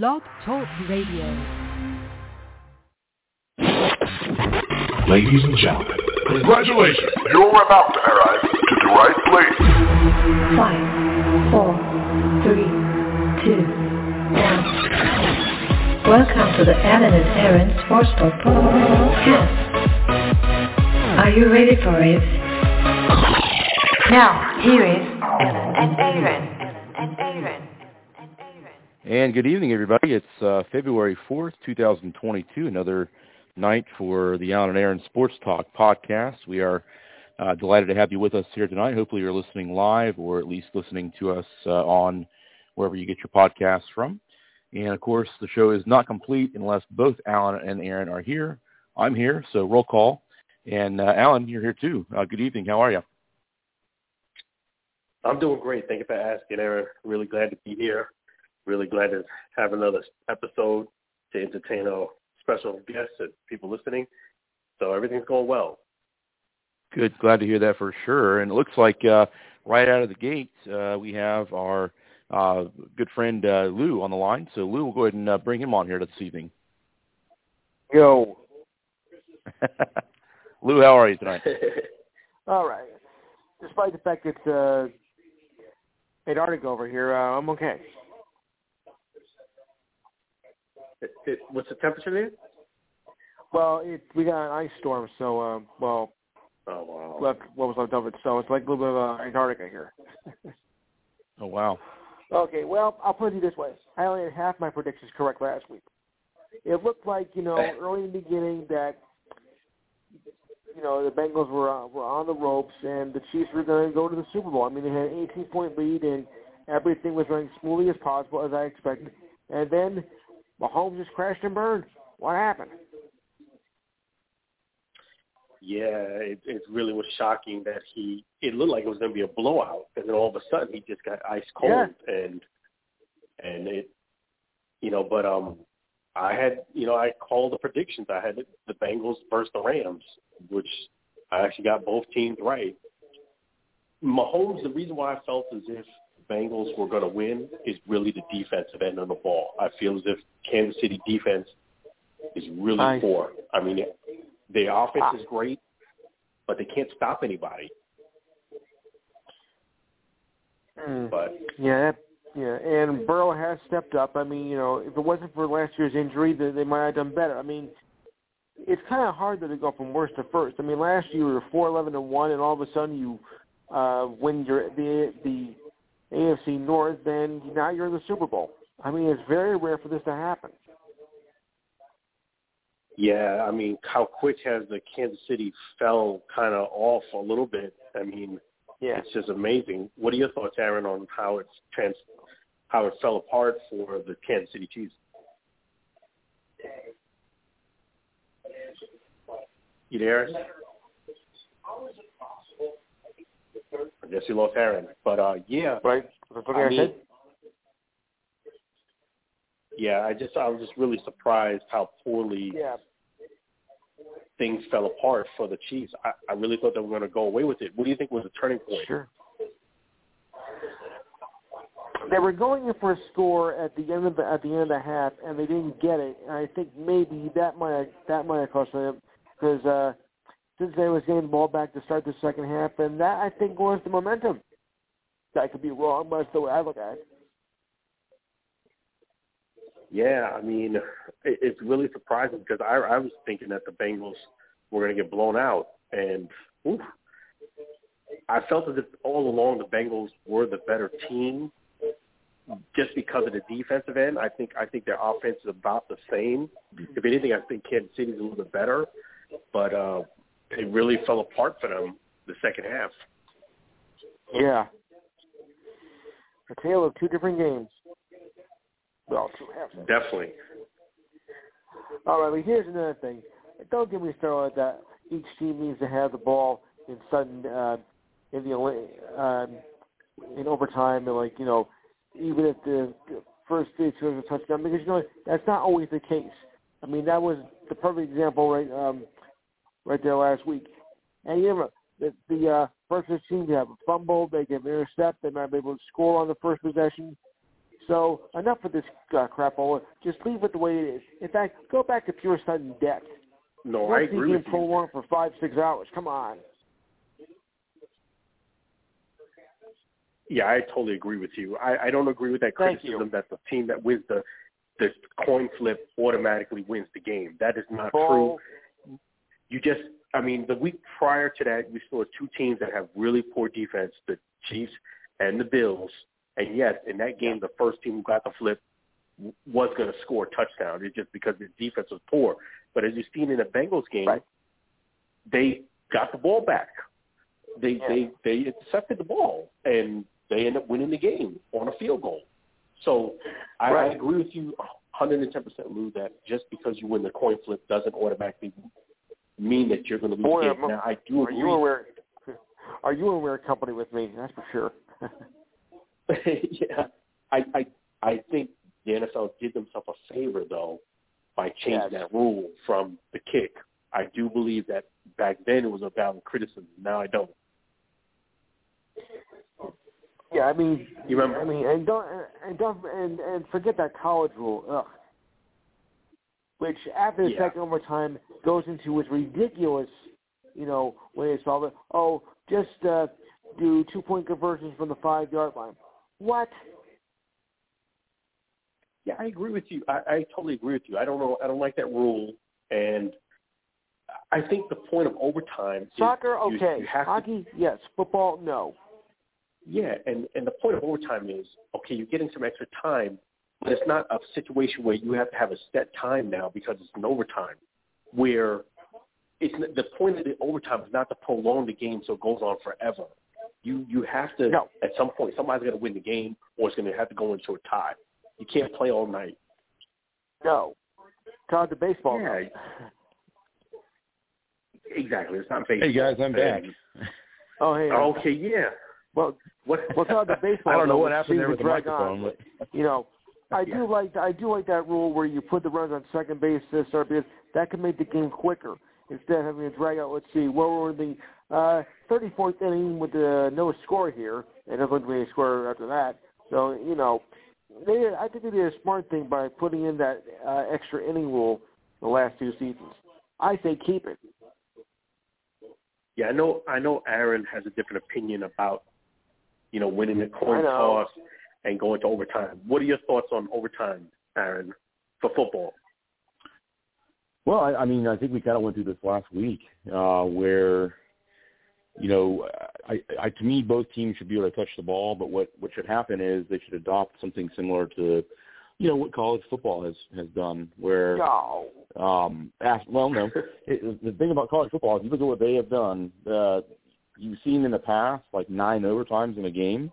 Blog Talk Radio. Ladies and gentlemen, congratulations. You're about to arrive to the right place. Five, four, three, two, one. Welcome to the Alan and Aaron Sportsbook Podcast. Are you ready for it? Now, here is Alan and Aaron. And Aaron. And good evening, everybody. It's uh, February 4th, 2022, another night for the Alan and Aaron Sports Talk podcast. We are uh, delighted to have you with us here tonight. Hopefully you're listening live or at least listening to us uh, on wherever you get your podcasts from. And, of course, the show is not complete unless both Alan and Aaron are here. I'm here, so roll call. And, uh, Alan, you're here too. Uh, good evening. How are you? I'm doing great. Thank you for asking, Aaron. Really glad to be here. Really glad to have another episode to entertain our special guests and people listening. So everything's going well. Good. Glad to hear that for sure. And it looks like uh, right out of the gate, uh, we have our uh, good friend uh, Lou on the line. So Lou, we'll go ahead and uh, bring him on here this evening. Yo. Lou, how are you tonight? All right. Despite the fact that it's uh, Antarctica over here, uh, I'm okay. It, it, what's the temperature there? Well, it, we got an ice storm, so uh, well, Oh wow. left what was left of it, so it's like a little bit of uh, Antarctica here. Oh, wow. okay, well, I'll put it this way: I only had half my predictions correct last week. It looked like you know early in the beginning that you know the Bengals were uh, were on the ropes and the Chiefs were going to go to the Super Bowl. I mean, they had an 18 point lead and everything was running smoothly as possible as I expected, and then Mahomes just crashed and burned. What happened? Yeah, it, it really was shocking that he. It looked like it was going to be a blowout, and then all of a sudden he just got ice cold, and and it, you know. But um, I had, you know, I called the predictions. I had the Bengals versus the Rams, which I actually got both teams right. Mahomes, the reason why I felt as if Bengals were going to win is really the defensive end of the ball. I feel as if Kansas City defense is really I- poor. I mean, their offense is great, but they can't stop anybody. Mm. But Yeah, yeah, and Burrow has stepped up. I mean, you know, if it wasn't for last year's injury, they, they might have done better. I mean, it's kind of hard to go from worst to first. I mean, last year you were four eleven and one, and all of a sudden you uh, win your the the AFC North, then now you're in the Super Bowl. I mean, it's very rare for this to happen. yeah, I mean, how quick has the Kansas City fell kind of off a little bit? I mean, Yeah. it's just amazing. What are your thoughts, Aaron, on how it's trans, how it fell apart for the Kansas City Chiefs? You there? I guess you lost Aaron, but uh, yeah, Right? That's what I I mean, said. yeah. I just I was just really surprised how poorly Yeah. things fell apart for the Chiefs. I, I really thought they were going to go away with it. What do you think was the turning point? Sure. They were going in for a score at the end of the at the end of the half, and they didn't get it. And I think maybe that might that might have cost them because uh, Cincinnati was getting the ball back to start the second half, and that I think was the momentum. I could be wrong, but that's the way I look at it. Yeah, I mean, it, it's really surprising because I, I was thinking that the Bengals were going to get blown out, and oof, I felt as if all along the Bengals were the better team, just because of the defensive end. I think I think their offense is about the same. If anything, I think Kansas City's a little bit better, but uh, it really fell apart for them the second half. Yeah. A tale of two different games. Well, two halves. Definitely. All right, but here's another thing. Don't get me started that each team needs to have the ball in sudden uh, in the um, in overtime, and like you know, even if the first three scores a touchdown, because you know that's not always the case. I mean, that was the perfect example right um, right there last week. And you know, the, the uh, first team to have a fumble, they get intercept, they might be able to score on the first possession. So enough of this uh, crapola. Just leave it the way it is. In fact, go back to pure sudden death. No, Once I agree you with can you. prolong for five, six hours. Come on. Yeah, I totally agree with you. I, I don't agree with that criticism that the team that wins the the coin flip automatically wins the game. That is not Bull. You just, I mean, the week prior to that, we saw two teams that have really poor defense, the Chiefs and the Bills. And yes, in that game, the first team who got the flip was going to score a touchdown. It's just because the defense was poor. But as you've seen in the Bengals game, Right. they got the ball back. They Yeah. they they intercepted the ball and they end up winning the game on a field goal. So I, I agree with you 110 percent, Lou. That just because you win the coin flip doesn't automatically mean that you're going to lose Boy, Now I do Are agree. you aware? Are you aware company with me? That's for sure. yeah, I I I think the NFL did themselves a favor though by changing Yes. that rule from the kick. I do believe that back then it was a valid criticism. Now I don't. yeah, I mean, You remember? I mean, and don't and don't and and forget that college rule. Ugh. Which after the Yeah. second overtime goes into its ridiculous, you know, way it's all oh, just uh, do two point conversions from the five yard line. What? Yeah, I agree with you. I, I totally agree with you. I don't know. I don't like that rule, and I think the point of overtime. is Soccer, you- okay. You have to, Hockey, yes. Football, no. yeah, and and the point of overtime is okay. You're getting some extra time, but it's not a situation where you have to have a set time now because it's an overtime. Where it's the point of the overtime is not to prolong the game so it goes on forever. You you have to No. at some point somebody's going to win the game or it's going to have to go into a tie. You can't play all night. No. Called the baseball. Yeah. Exactly. It's not baseball. Hey guys, I'm back. Oh, hey. okay, yeah. Well, What? well, called the baseball. I don't know what happened there with to the drag on. microphone, but you know, I Yeah. do like I do like that rule where you put the runs on second base this or because that can make the game quicker instead of having to drag out. Let's see, what were the uh, 34th inning with the no score here, and there's going to be a score after that. So you know, they I think they did a smart thing by putting in that uh, extra inning rule the last two seasons. I say keep it. Yeah, I know. I know. Aaron has a different opinion about, you know, winning the coin toss and going to overtime. What are your thoughts on overtime, Aaron, for football? Well, I, I mean, I think we kind of went through this last week, uh, where, you know, I, I to me both teams should be able to touch the ball, but what what should happen is they should adopt something similar to, you know, what college football has has done, where No. um, ask, well, no, it, the thing about college football is you look at what they have done. Uh, you've seen in the past like nine overtimes in a game.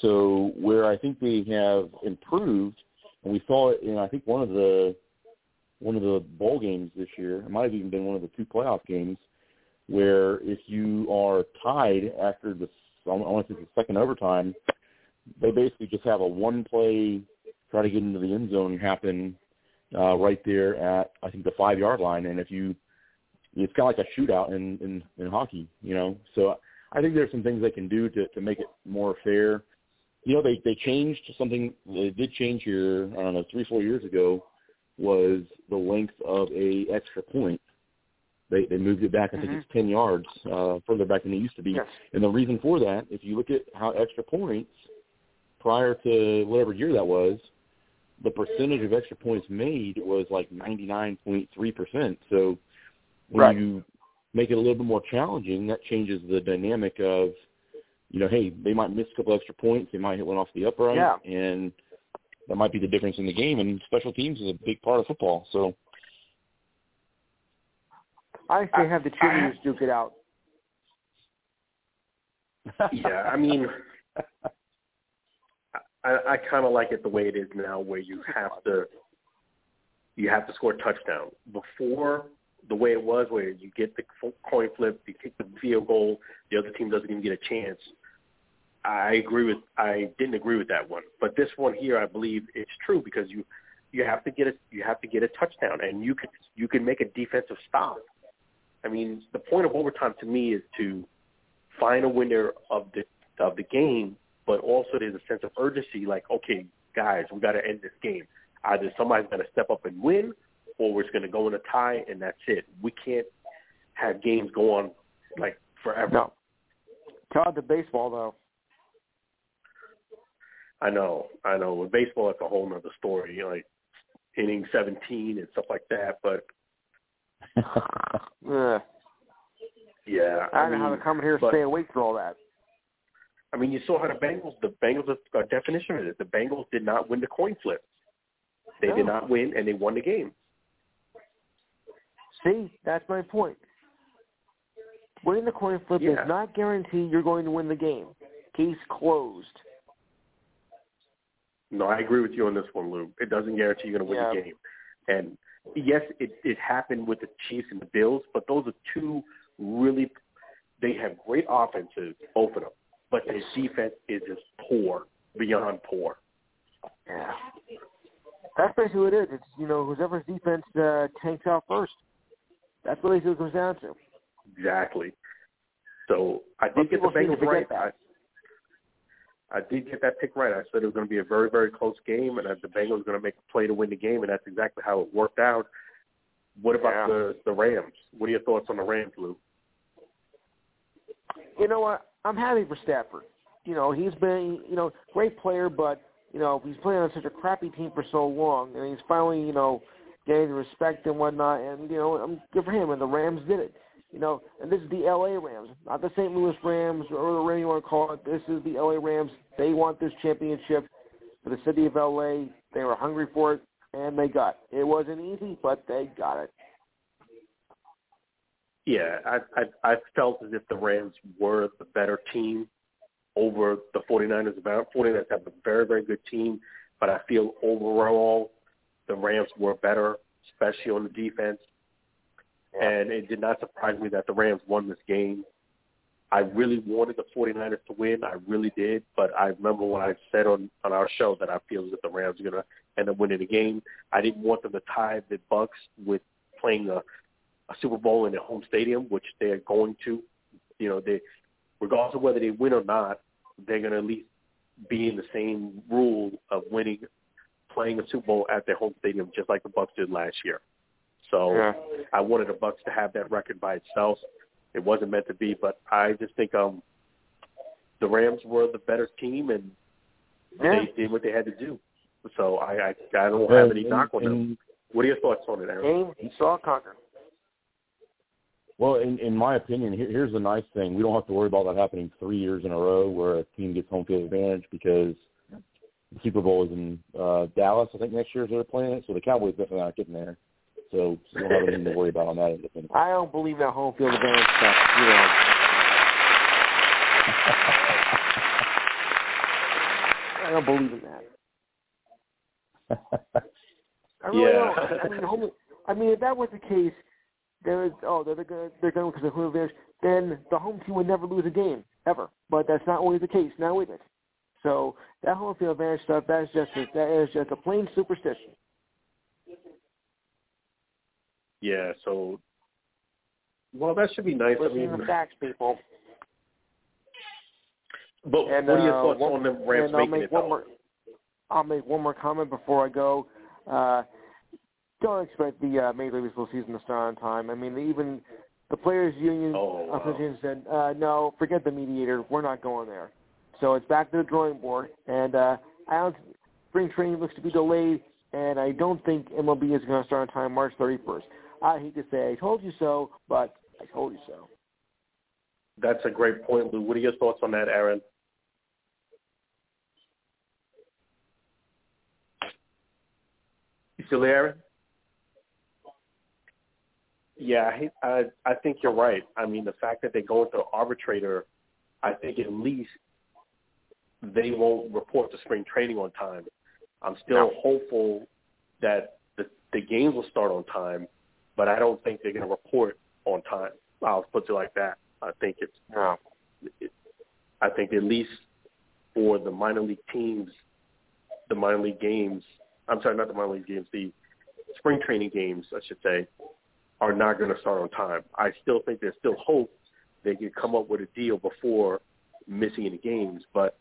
So where I think they have improved, and we saw it in I think one of the one of the bowl games this year. It might have even been one of the two playoff games where if you are tied after the I want to say the second overtime, they basically just have a one play try to get into the end zone happen uh, right there at I think the five yard line, and if you it's kind of like a shootout in, in in hockey, you know. So I think there's some things they can do to to make it more fair. You know, they they changed something. They did change here. I don't know, three four years ago, was the length of a extra point. They they moved it back. I think Mhm. it's ten yards uh, further back than it used to be. Yes. And the reason for that, if you look at how extra points prior to whatever year that was, the percentage of extra points made was like 99.3%. So when Right. you make it a little bit more challenging, that changes the dynamic of, you know, hey, they might miss a couple extra points, they might hit one off the upright, Yeah. and that might be the difference in the game. And special teams is a big part of football. So I say have the cheerleaders duke it out. Yeah, I mean, I, I kind of like it the way it is now, where you have to you have to score a touchdown. Before the way it was, where you get the coin flip, you kick the field goal, the other team doesn't even get a chance. I agree with I didn't agree with that one, but this one here, I believe it's true because you you have to get a you have to get a touchdown, and you can you can make a defensive stop. I mean, the point of overtime to me is to find a winner of the of the game, but also there's a sense of urgency. Like, okay, guys, we got to end this game. Either somebody's going to step up and win, or we're going to go in a tie, and that's it. We can't have games go on like forever. No. Todd, the baseball though. I know, I know. With baseball, it's a whole other story. You know, like inning 17 and stuff like that. But yeah, yeah. I, I don't mean, know how to come here but- stay awake through all that. I mean, you saw how the Bengals, the Bengals, uh, definition of it. The Bengals did not win the coin flip. They did not win, and they won the game. See, that's my point. Winning the coin flip Yeah. does not guarantee you're going to win the game. Case closed. No, I agree with you on this one, Lou. It doesn't guarantee you're going to win Yeah. the game. And yes, it, it happened with the Chiefs and the Bills, but those are two really. They have great offenses, both of them, but their defense is just poor, beyond poor. Yeah. That's basically what it is. It's you know whoever's defense uh, tanks out first. That's really what it comes down to. Exactly. So I did get the people seem to Bengals right. I, I did get that pick right. I said it was going to be a very, very close game, and that the Bengals were going to make a play to win the game, and that's exactly how it worked out. What about Yeah. the the Rams? What are your thoughts on the Rams, Lou? You know what? I'm happy for Stafford. You know he's been you know great player, but you know he's playing on such a crappy team for so long, and he's finally you know getting the respect and whatnot. And you know I'm good for him. And the Rams did it. You know, and this is the L.A. Rams, not the St. Louis Rams or the way you want to call it. This is the L.A. Rams. They want this championship for the city of L.A. They were hungry for it, and they got it. It wasn't easy, but they got it. Yeah, I, I I felt as if the Rams were the better team over the 49ers. About 49ers have a very very good team, but I feel overall the Rams were better, especially on the defense. And it did not surprise me that the Rams won this game. I really wanted the 49ers to win. I really did. But I remember when I said on, on our show that I feel if the Rams are going to end up winning the game. I didn't want them to tie the Bucks with playing a, a Super Bowl in their home stadium, which they are going to. You know, they, regardless of whether they win or not, they're going to at least be in the same rule of winning, playing a Super Bowl at their home stadium, just like the Bucks did last year. So Yeah. I wanted the Bucks to have that record by itself. It wasn't meant to be, but I just think um the Rams were the better team and Yeah. they did what they had to do. So I I, I don't have any And- knock on them. What are your thoughts on it, Aaron? Game saw conquer. Well, in, in my opinion, here, here's the nice thing: we don't have to worry about that happening three years in a row, where a team gets home field advantage because the Super Bowl is in uh, Dallas. I think next year is they're playing it, so the Cowboys definitely aren't getting there. So, so don't have anything to worry about on that end of things. I don't believe that home field advantage stuff. You know, I don't believe in that. I really Yeah. don't. I mean, home, I mean, if that was the case, there is oh they're gonna they're going because of home advantage. Then the home team would never lose a game ever. But that's not always the case. Now is it? So that home field advantage stuff that is just a, that is just a plain superstition. Yeah, so well that should be nice. I Listen mean to the facts, people. but And, what are your uh, thoughts one- on the Rams making make it one though? more. I'll make one more comment before I go. Uh, don't expect the uh, Major League Baseball season to start on time. I mean, even the players' union Oh, wow. said, uh, "No, forget the mediator. We're not going there." So it's back to the drawing board. And uh, I don't, spring training looks to be delayed, and I don't think MLB is going to start on time March 31st. I hate to say I told you so, but I told you so. That's a great point, Lou. What are your thoughts on that, Aaron? You still there, Aaron? Yeah, I, I I think you're right. I mean, the fact that they go into arbitrator, I think at least they won't report to spring training on time. I'm still No. hopeful that the the games will start on time, but I don't think they're going to report on time. I'll put it like that. I think it's No. I think at least for the minor league teams, the minor league games, I'm sorry, not the minor league games, the spring training games, I should say, are not going to start on time. I still think there's still hope they can come up with a deal before missing any games, but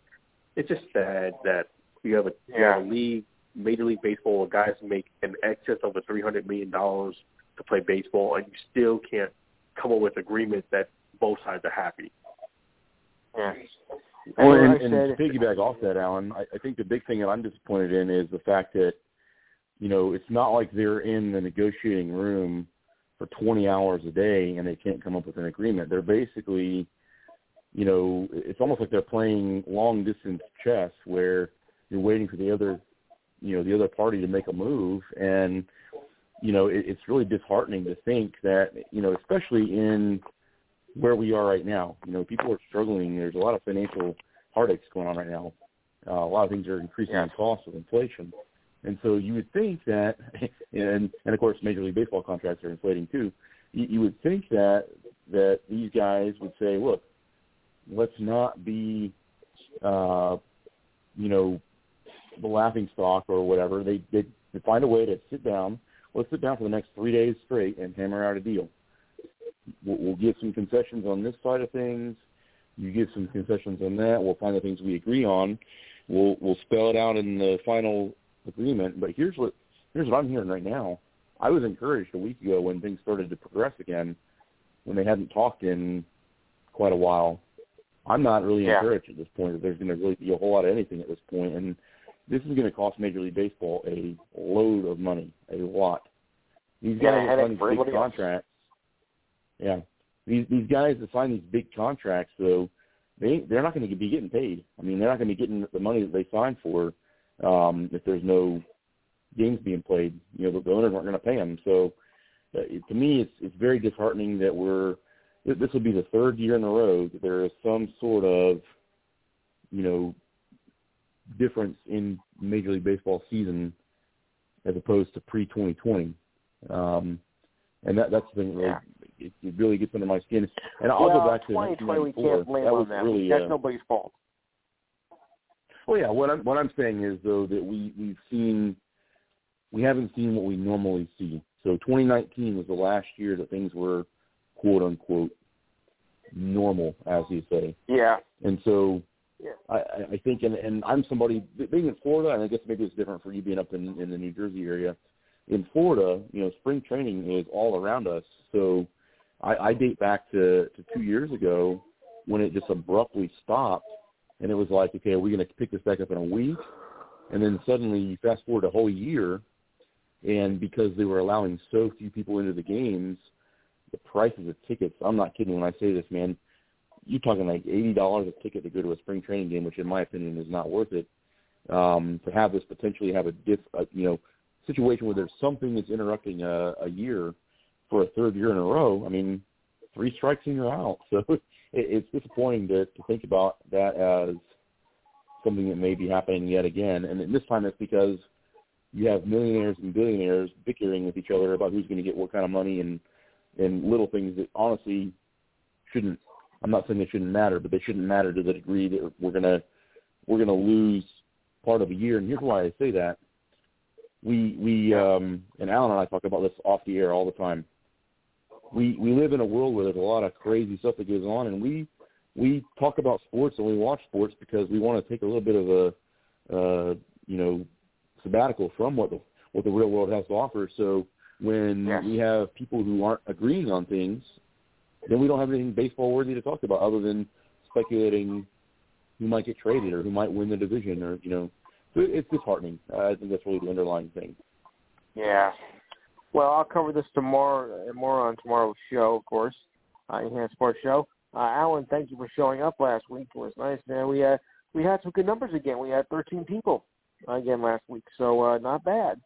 it's just sad that You have a, yeah. you have a league, Major League Baseball, where guys make an excess of a three hundred million dollars to play baseball, and you still can't come up with agreement that both sides are happy. Yeah. Well, and, and, and to piggyback off that, Alan, I, I think the big thing that I'm disappointed in is the fact that, you know, it's not like they're in the negotiating room for 20 hours a day and they can't come up with an agreement. They're basically, you know, it's almost like they're playing long distance chess where you're waiting for the other, you know, the other party to make a move and you know, it, it's really disheartening to think that, you know, especially in where we are right now, you know, people are struggling. There's a lot of financial heartaches going on right now. Uh, a lot of things are increasing in cost with inflation. And so you would think that, and, and of course Major League Baseball contracts are inflating too, you, you would think that, that these guys would say, look, let's not be, uh, you know, the laughing stock or whatever. They, they, they find a way to sit down – let's sit down for the next three days straight and hammer out a deal. We'll, we'll get some concessions on this side of things. You get some concessions on that. We'll find the things we agree on. We'll we'll spell it out in the final agreement. But here's what here's what I'm hearing right now. I was encouraged a week ago when things started to progress again, when they hadn't talked in quite a while. I'm not really yeah. encouraged at this point that there's going to really be a whole lot of anything at this point. And this is going to cost Major League Baseball a load of money, a lot. These guys yeah, sign these big contracts. Yeah, these these guys that sign these big contracts, though, they they're not going to be getting paid. I mean, they're not going to be getting the money that they signed for um, if there's no games being played. You know, the, the owners aren't going to pay them. So, uh, to me, it's it's very disheartening that we're this will be the third year in a row that there is some sort of you know difference in Major League Baseball season as opposed to pre 2020. Um, and that that's the thing that yeah. it, it really gets under my skin. And I'll well, go back to 2020. We can't blame that on them. Really, that's uh, nobody's fault. Well, yeah. What I'm what I'm saying is though that we we've seen we haven't seen what we normally see. So 2019 was the last year that things were quote unquote normal, as you say. Yeah. And so yeah. I, I think, and, and I'm somebody being in Florida, and I guess maybe it's different for you being up in, in the New Jersey area. In Florida, you know, spring training is all around us. So I, I date back to, to two years ago when it just abruptly stopped, and it was like, okay, are we going to pick this back up in a week? And then suddenly you fast forward a whole year, and because they were allowing so few people into the games, the prices of tickets, I'm not kidding when I say this, man, you're talking like eighty dollars a ticket to go to a spring training game, which in my opinion is not worth it. Um, to have this potentially have a diff, a, you know, situation where there's something that's interrupting a, a year for a third year in a row. I mean, three strikes and you're out. So it, it's disappointing to, to think about that as something that may be happening yet again. And this time it's because you have millionaires and billionaires bickering with each other about who's going to get what kind of money and and little things that honestly shouldn't I'm not saying they shouldn't matter, but they shouldn't matter to the degree that we're gonna we're gonna lose part of a year. And here's why I say that. We we um, and Alan and I talk about this off the air all the time. We we live in a world where there's a lot of crazy stuff that goes on, and we we talk about sports and we watch sports because we want to take a little bit of a uh, you know sabbatical from what the what the real world has to offer. So when yes. we have people who aren't agreeing on things then we don't have anything baseball worthy to talk about other than speculating who might get traded or who might win the division or you know so it's disheartening. Uh, I think that's really the underlying thing. Yeah. Well, I'll cover this tomorrow uh, more on tomorrow's show, of course, uh, Enhanced Sports Show. Uh, Alan, thank you for showing up last week. It was nice, man. We uh, we had some good numbers again. We had 13 people again last week, so uh, not bad.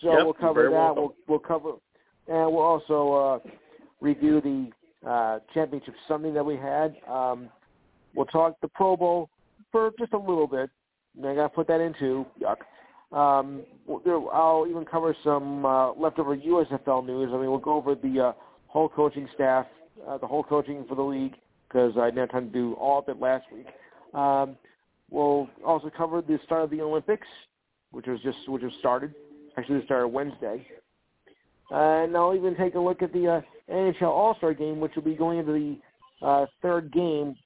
So yep, we'll cover that. Welcome. We'll we'll cover, and we'll also uh, review the uh, championship Sunday that we had. Um, we'll talk the Pro Bowl for just a little bit. I got to put that into yuck. Um, I'll even cover some uh, leftover USFL news. I mean, we'll go over the uh, whole coaching staff, uh, the whole coaching for the league, because I didn't have time to do all of it last week. Um, we'll also cover the start of the Olympics, which was just which was started. Actually, it started Wednesday. Uh, and I'll even take a look at the uh, NHL All-Star game, which will be going into the uh, third game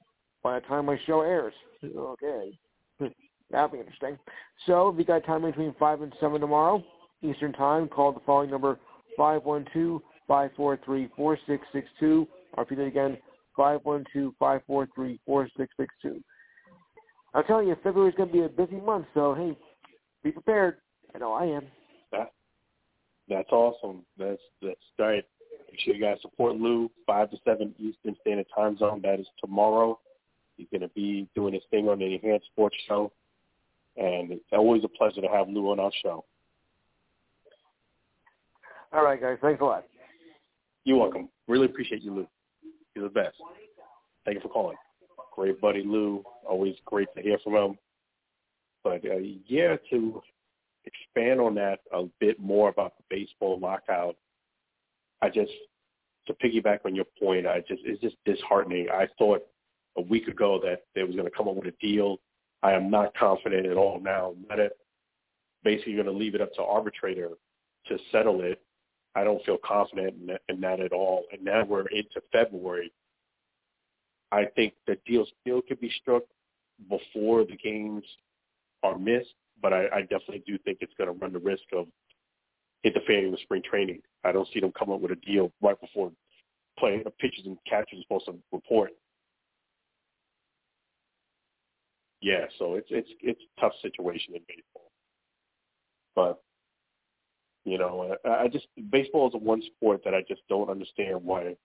by the time my show airs. Okay. That'll be interesting. So if you got time between 5 and 7 tomorrow, Eastern Time, call the following number, 512-543-4662. I'll repeat it again, 512-543-4662. I'm telling you, February's going to be a busy month, so hey, be prepared. I know I am. That, that's awesome. That's that's great. Make sure you guys support Lou. Five to seven Eastern Standard Time Zone. That is tomorrow. He's going to be doing his thing on the Enhanced Sports Show, and it's always a pleasure to have Lou on our show. All right, guys. Thanks a lot. You're welcome. Really appreciate you, Lou. You're the best. Thank you for calling. Great buddy Lou. Always great to hear from him. But uh, yeah, to expand on that a bit more about the baseball lockout, I just to piggyback on your point, I just it's just disheartening. I thought a week ago that they was going to come up with a deal. I am not confident at all now. That it basically going to leave it up to arbitrator to settle it. I don't feel confident in that, in that at all. And now we're into February. I think the deal still could be struck before the games are missed, but I, I definitely do think it's going to run the risk of interfering with spring training. I don't see them come up with a deal right before playing pitchers and catchers are supposed to report. Yeah, so it's it's it's a tough situation in baseball, but you know, I, I just baseball is a one sport that I just don't understand why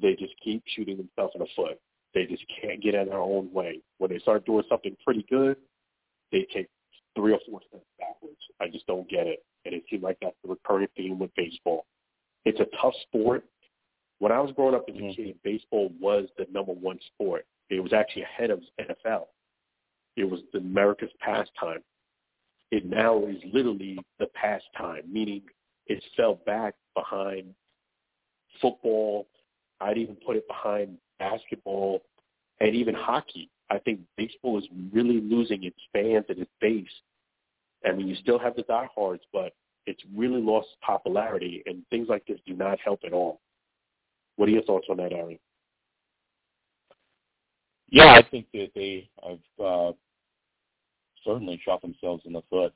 they just keep shooting themselves in the foot. They just can't get in their own way. When they start doing something pretty good, they take three or four steps backwards. I just don't get it. And it seems like that's the recurring theme with baseball. It's a tough sport. When I was growing up as a mm-hmm. kid, baseball was the number one sport. It was actually ahead of NFL. It was America's pastime. It now is literally the pastime, meaning it fell back behind football. I'd even put it behind basketball and even hockey. I think baseball is really losing its fans and its base. I mean, you still have the diehards, but it's really lost popularity, and things like this do not help at all. What are your thoughts on that, Aaron? Yeah, I think that they have uh, certainly shot themselves in the foot.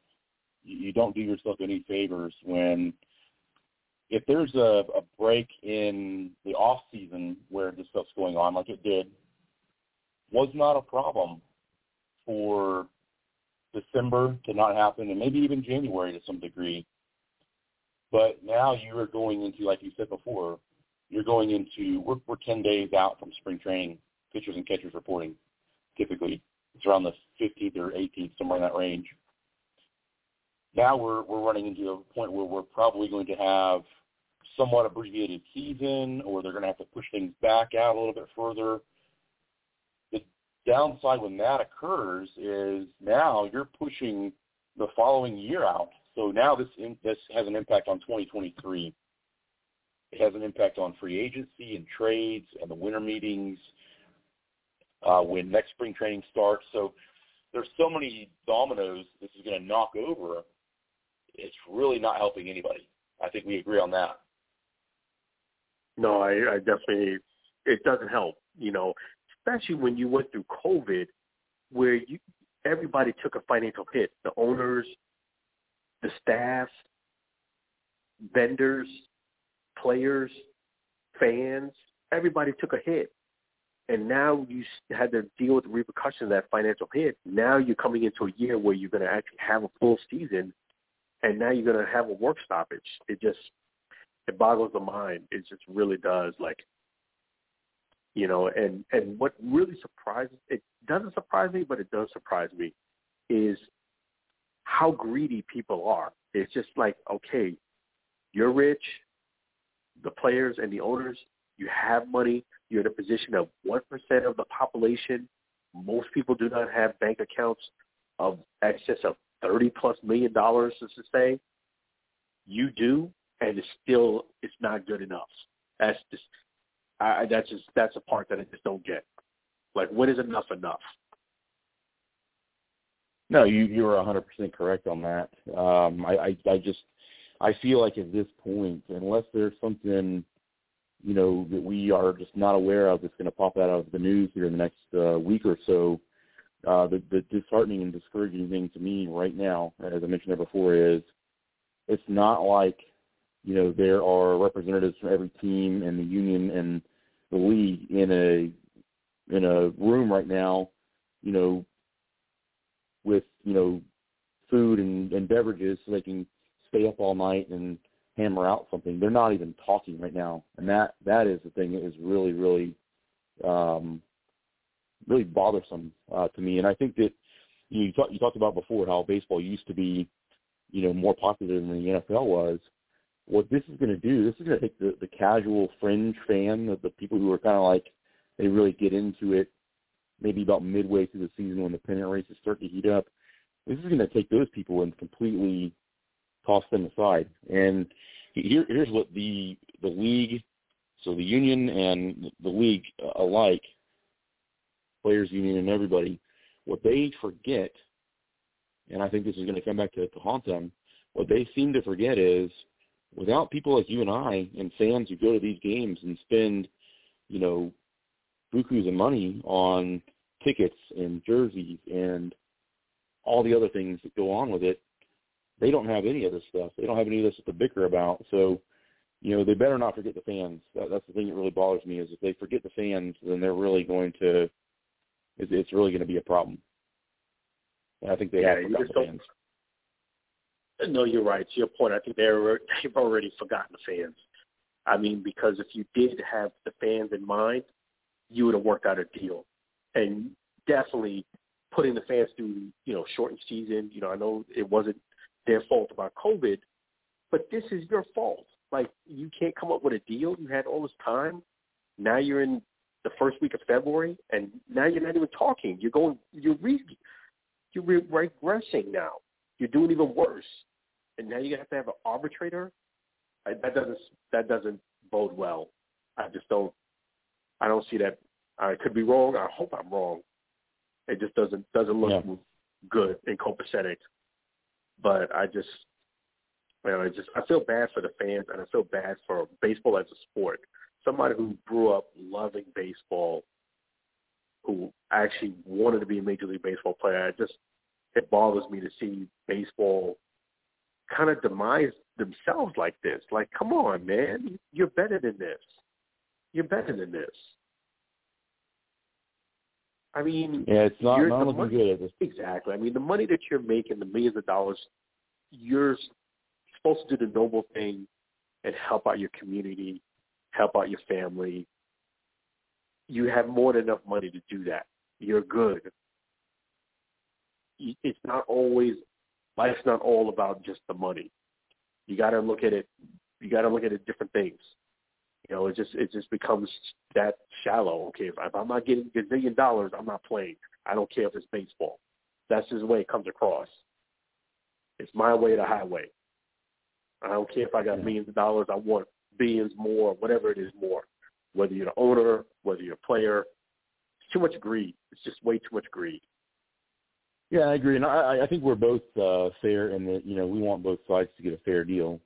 You don't do yourself any favors when if there's a, a break in the off season where this stuff's going on, like it did, was not a problem for December to not happen, and maybe even January to some degree. But now you are going into, like you said before, you're going into we're, we're 10 days out from spring training, pitchers and catchers reporting. Typically, it's around the 15th or 18th, somewhere in that range. Now we're we're running into a point where we're probably going to have somewhat abbreviated season, or they're going to have to push things back out a little bit further. Downside when that occurs is now you're pushing the following year out. So now this in, this has an impact on 2023. It has an impact on free agency and trades and the winter meetings uh, when next spring training starts. So there's so many dominoes this is going to knock over. It's really not helping anybody. I think we agree on that. No, I, I definitely. It doesn't help, you know, especially when you went through COVID, where you everybody took a financial hit. The owners, the staff, vendors, players, fans, everybody took a hit and now you had to deal with the repercussions of that financial hit. Now you're coming into a year where you're going to actually have a full season, and now you're going to have a work stoppage. It just it boggles the mind. It just really does. Like, you know, and and what really surprises it doesn't surprise me, but it does surprise me, is how greedy people are. It's just like, okay, you're rich, the players and the owners, you have money you're in a position of 1% of the population. Most people do not have bank accounts of excess of 30 plus million dollars, to say. You do, and it's still, it's not good enough. That's just, I, that's just, that's a part that I just don't get. Like, when is enough enough? No, you you are 100% correct on that. Um, I, I I just I feel like at this point, unless there's something you know, that we are just not aware of that's going to pop out of the news here in the next uh, week or so. uh, the, the disheartening and discouraging thing to me right now, as I mentioned there before, is it's not like you know there are representatives from every team and the union and the league in a in a room right now, you know, with you know food and, and beverages so they can stay up all night and hammer out something. They're not even talking right now, and that that is the thing that is really really um, really bothersome uh, to me. And I think that you, know, you, talk, you talked about before how baseball used to be, you know, more popular than the NFL was. What this is going to do, this is going to take the, the casual fringe fan, the, the people who are kind of like they really get into it, maybe about midway through the season when the pennant races start to heat up. This is going to take those people and completely toss them aside. And here, here's what the the league, so the union and the league uh, alike players union and everybody, what they forget, and I think this is going to come back to, to haunt them, what they seem to forget is without people like you and I and fans who go to these games and spend, you know, bukus of money on tickets and jerseys and all the other things that go on with it, they don't have any of this stuff. They don't have any of this to bicker about. So, you know, they better not forget the fans. That, that's the thing that really bothers me is if they forget the fans, then they're really going to it's, it's really going to be a problem. And I think they yeah, have forgotten the fans. No, you're right. To your point, I think they're they've already forgotten the fans. I mean, because if you did have the fans in mind, you would have worked out a deal, and definitely putting the fans through, you know, shortened season. You know, I know it wasn't their fault about COVID, but this is your fault. Like you can't come up with a deal. You had all this time. Now you're in the first week of February, and now you're not even talking. You're going, you're re, you're regressing now. You're doing even worse, and now you have to have an arbitrator. I, that doesn't that doesn't bode well. I just don't. I don't see that. I could be wrong. I hope I'm wrong. It just doesn't doesn't look yeah. good and copacetic. But I just, you know, I just I feel bad for the fans and I feel bad for baseball as a sport somebody who grew up loving baseball, who actually wanted to be a major league baseball player. It just it bothers me to see baseball kind of demise themselves like this. Like, come on, man, you're better than this. You're better than this. I mean, yeah, it's not, not looking money, good at this. Exactly. I mean, the money that you're making, the millions of dollars, you're supposed to do the noble thing and help out your community help out your family. You have more than enough money to do that. You're good. It's not always life's not all about just the money. You got to look at it. You got to look at it different things. You know, it just it just becomes that shallow. Okay, if, if I'm not getting a gazillion dollars, I'm not playing. I don't care if it's baseball. That's just the way it comes across. It's my way or the highway. I don't care if I got millions of dollars. I want billions more, whatever it is more, whether you're the owner, whether you're a player. It's too much greed. It's just way too much greed. Yeah, I agree, and I, I think we're both uh, fair in that you know we want both sides to get a fair deal.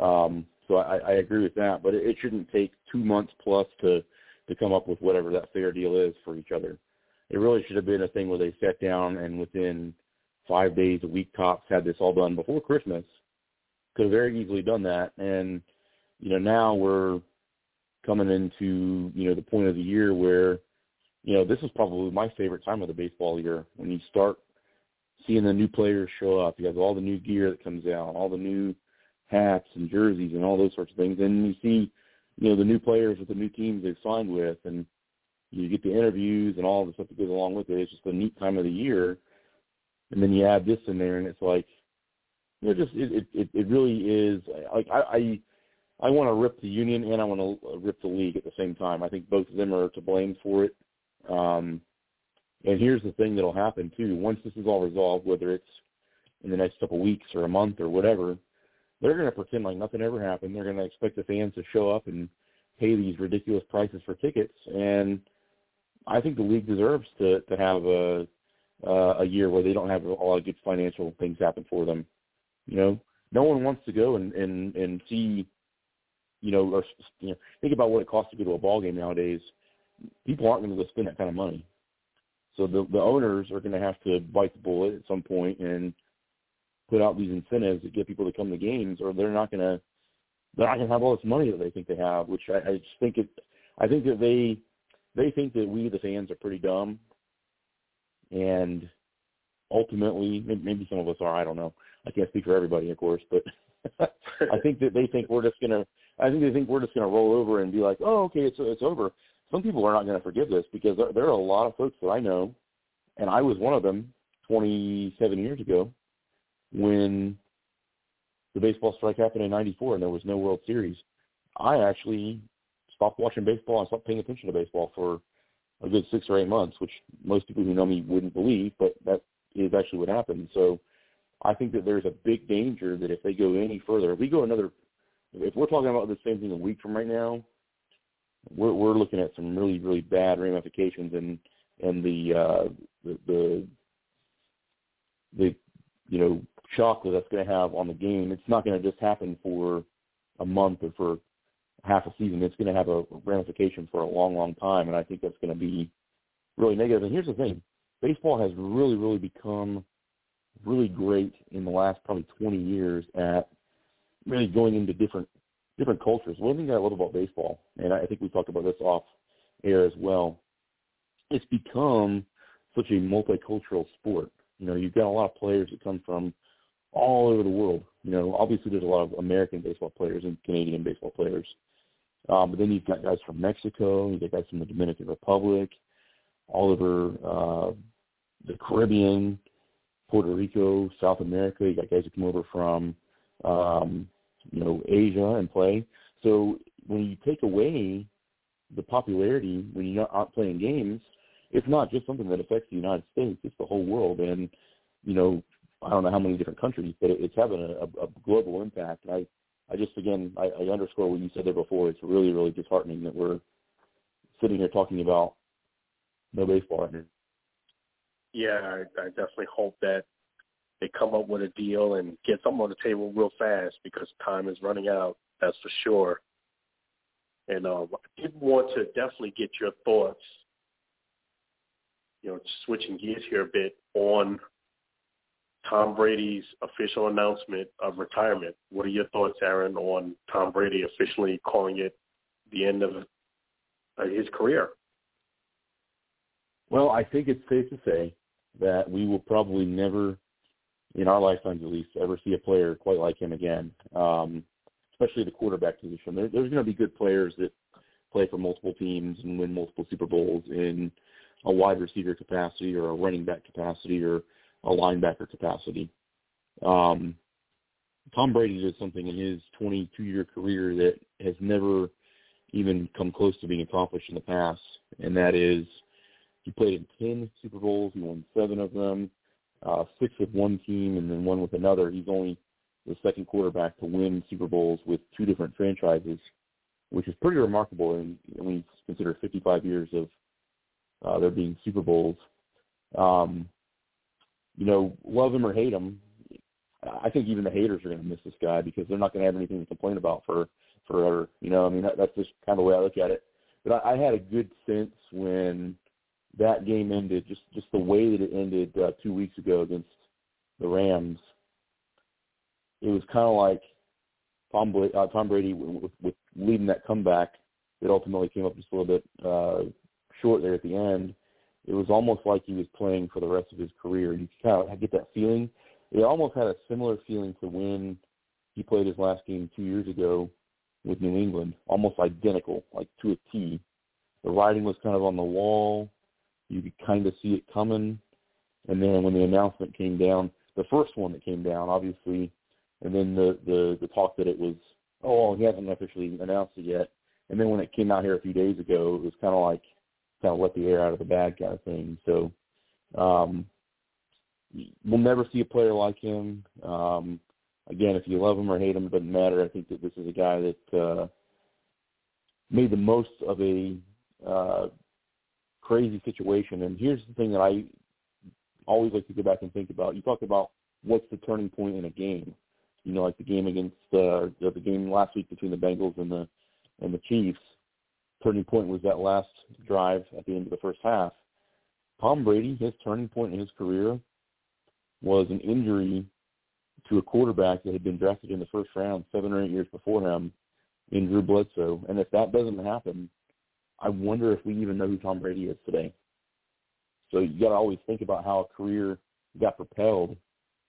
Um, so I, I agree with that, but it, it shouldn't take two months plus to to come up with whatever that fair deal is for each other. It really should have been a thing where they sat down and within five days, a week tops, had this all done before Christmas. Could have very easily done that, and you know, now we're coming into, you know, the point of the year where, you know, this is probably my favorite time of the baseball year when you start seeing the new players show up. You have all the new gear that comes out, all the new hats and jerseys and all those sorts of things. And you see, you know, the new players with the new teams they've signed with and you get the interviews and all the stuff that goes along with it. It's just a neat time of the year. And then you add this in there and it's like, you know, just it it, it really is like I, I I want to rip the union and I want to rip the league at the same time. I think both of them are to blame for it. Um, and here's the thing that'll happen too. Once this is all resolved, whether it's in the next couple of weeks or a month or whatever, they're going to pretend like nothing ever happened. They're going to expect the fans to show up and pay these ridiculous prices for tickets. And I think the league deserves to to have a uh, a year where they don't have a lot of good financial things happen for them. You know, no one wants to go and and and see you know, or you know, think about what it costs to go to a ball game nowadays. People aren't going to go spend that kind of money. So the the owners are going to have to bite the bullet at some point and put out these incentives to get people to come to games, or they're not going to they're not going to have all this money that they think they have. Which I, I just think it. I think that they they think that we the fans are pretty dumb, and ultimately maybe some of us are. I don't know. I can't speak for everybody, of course, but I think that they think we're just going to. I think they think we're just to roll over and be like, oh, okay, it's it's over some people are not going to forgive this because there, there are a lot of folks that I know, and I was one of them 27 years ago when the baseball strike happened in 94 and there was no World Series. I actually stopped watching baseball and stopped paying attention to baseball for a good six or eight months, which most people who know me wouldn't believe, but that is actually what happened. So I think that there's a big danger that if they go any further, if we go another, if we're talking about the same thing a week from right now, we're we're looking at some really really bad ramifications and and the uh, the, the the you know shock that that's going to have on the game. It's not going to just happen for a month or for half a season. It's going to have a ramification for a long long time, and I think that's going to be really negative. And here's the thing: baseball has really really become really great in the last probably 20 years at really going into different different cultures. One thing I love about baseball, and I think we talked about this off air as well, it's become such a multicultural sport. You know, you've got a lot of players that come from all over the world. You know, obviously there's a lot of American baseball players and Canadian baseball players. Um, but then you've got guys from Mexico, you've got guys from the Dominican Republic, all over uh, the Caribbean, Puerto Rico, South America. You got guys that come over from um, you know, Asia and play. So when you take away the popularity when you're not playing games, it's not just something that affects the United States; it's the whole world. And you know, I don't know how many different countries, but it's having a, a global impact. I, I just again, I, I underscore what you said there before. It's really, really disheartening that we're sitting here talking about no baseball. Yeah, I, I definitely hope that they come up with a deal and get something on the table real fast because time is running out. That's for sure. And um, I did want to definitely get your thoughts. You know, switching gears here a bit on Tom Brady's official announcement of retirement. What are your thoughts, Aaron, on Tom Brady officially calling it the end of uh, his career? Well, I think it's safe to say that we will probably never in our lifetimes at least, ever see a player quite like him again. Um, especially the quarterback position. There, there's going to be good players that play for multiple teams and win multiple Super Bowls in a wide receiver capacity or a running back capacity or a linebacker capacity. Um, Tom Brady did something in his 22-year career that has never even come close to being accomplished in the past, and that is he played in 10 Super Bowls. He won seven of them uh, six with one team and then one with another. He's only the second quarterback to win Super Bowls with two different franchises, which is pretty remarkable. And when you consider 55 years of uh, there being Super Bowls, um, you know, love him or hate him, I think even the haters are going to miss this guy because they're not going to have anything to complain about for forever. You know, I mean, that, that's just kind of the way I look at it. But I, I had a good sense when that game ended, just just the way that it ended uh, two weeks ago against the Rams, it was kind of like Tom, uh, Tom Brady with, with leading that comeback that ultimately came up just a little bit uh, short there at the end. It was almost like he was playing for the rest of his career. You kind of get that feeling. It almost had a similar feeling to when he played his last game two years ago with New England, almost identical, like to a T. The writing was kind of on the wall you could kind of see it coming. And then when the announcement came down, the first one that came down, obviously, and then the the, the talk that it was, oh, he hasn't officially announced it yet. And then when it came out here a few days ago, it was kind of like kind of let the air out of the bag kind of thing. So um, we'll never see a player like him. Um, again, if you love him or hate him, it doesn't matter. I think that this is a guy that uh, made the most of a uh, crazy situation. And here's the thing that I always like to go back and think about. You talk about what's the turning point in a game. You know, like the game against uh, the game last week between the Bengals and the and the Chiefs. Turning point was that last drive at the end of the first half. Tom Brady, his turning point in his career was an injury to a quarterback that had been drafted in the first round seven or eight years before him in Drew Bledsoe. And if that doesn't happen, I wonder if we even know who Tom Brady is today. So you got to always think about how a career got propelled,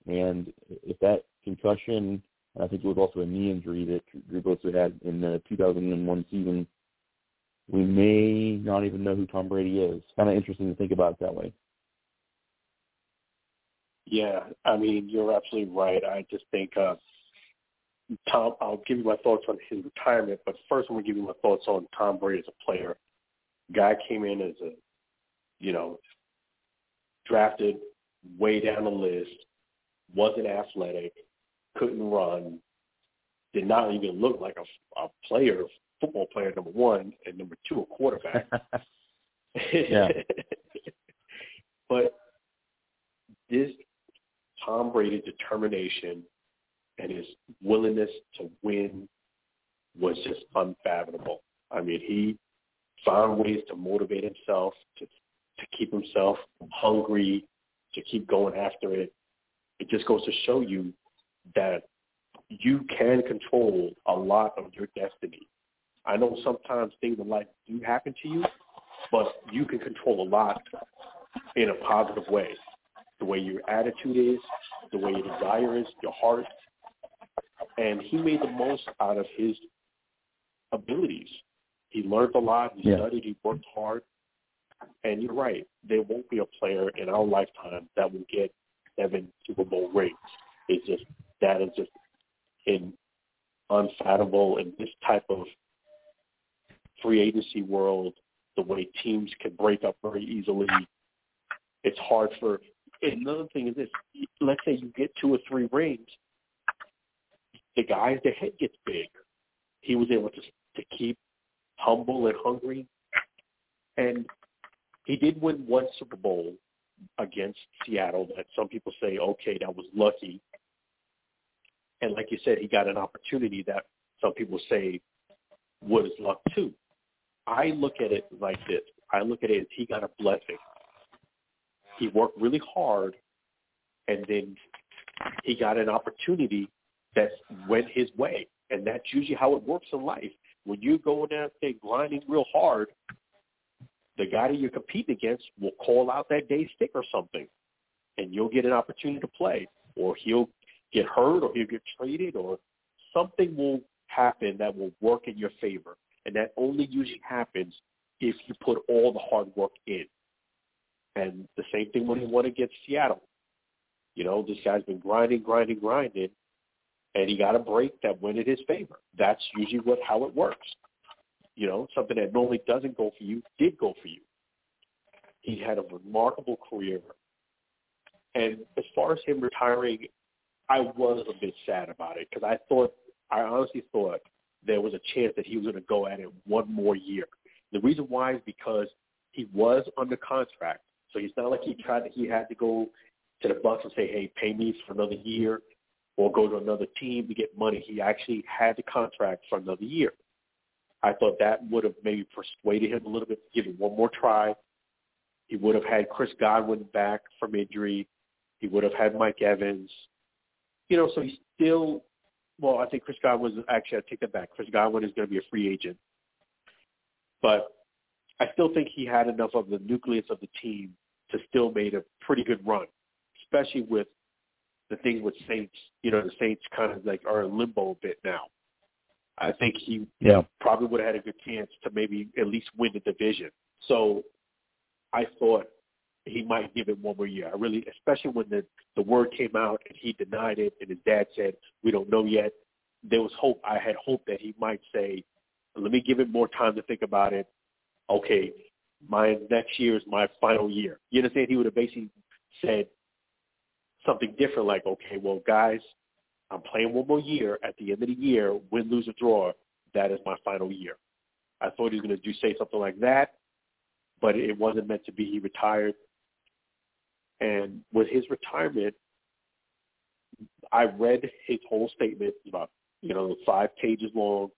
and if that concussion, and I think it was also a knee injury that Drew Bledsoe had in the 2001 season, we may not even know who Tom Brady is. Kind of interesting to think about it that way. Yeah, I mean, you're absolutely right. I just think uh, Tom. I'll give you my thoughts on his retirement, but first, I'm gonna give you my thoughts on Tom Brady as a player. Guy came in as a, you know, drafted way down the list, wasn't athletic, couldn't run, did not even look like a, a player, football player, number one, and number two, a quarterback. yeah. but this Tom Brady's determination and his willingness to win was just unfathomable. I mean, he found ways to motivate himself, to to keep himself hungry, to keep going after it. It just goes to show you that you can control a lot of your destiny. I know sometimes things in life do happen to you, but you can control a lot in a positive way. The way your attitude is, the way your desire is, your heart. And he made the most out of his abilities. He learned a lot. He yeah. studied. He worked hard. And you're right. There won't be a player in our lifetime that will get seven Super Bowl rings. It's just that is just in unfathomable in this type of free agency world. The way teams can break up very easily, it's hard for. Another thing is this: let's say you get two or three rings, the guy's the head gets big. He was able to to keep humble and hungry, and he did win one Super Bowl against Seattle that some people say, okay, that was lucky. And like you said, he got an opportunity that some people say was luck too. I look at it like this. I look at it as he got a blessing. He worked really hard, and then he got an opportunity that went his way. And that's usually how it works in life. When you go in there and grinding real hard, the guy that you're competing against will call out that day stick or something, and you'll get an opportunity to play, or he'll get hurt, or he'll get traded, or something will happen that will work in your favor, and that only usually happens if you put all the hard work in. And the same thing when he won against Seattle. You know, this guy's been grinding, grinding, grinding, and he got a break that went in his favor. That's usually what how it works you know, something that normally doesn't go for you did go for you. He had a remarkable career. And as far as him retiring, I was a bit sad about it because I thought, I honestly thought there was a chance that he was going to go at it one more year. The reason why is because he was under contract. So it's not like he tried to, he had to go to the Bucs and say, hey, pay me for another year or go to another team to get money. He actually had the contract for another year. I thought that would have maybe persuaded him a little bit to give it one more try. He would have had Chris Godwin back from injury. He would have had Mike Evans. You know, so he's still, well, I think Chris Godwin was actually, I take that back. Chris Godwin is going to be a free agent. But I still think he had enough of the nucleus of the team to still made a pretty good run, especially with the thing with Saints. You know, the Saints kind of like are in limbo a bit now. I think he yeah. probably would have had a good chance to maybe at least win the division. So I thought he might give it one more year. I really, especially when the the word came out and he denied it, and his dad said we don't know yet. There was hope. I had hope that he might say, "Let me give it more time to think about it." Okay, my next year is my final year. You understand? He would have basically said something different, like, "Okay, well, guys, I'm playing one more year. At the end of the year, win, lose, or draw, that is my final year. I thought he was going to do say something like that, but it wasn't meant to be. He retired, and with his retirement, I read his whole statement, about you know five pages long.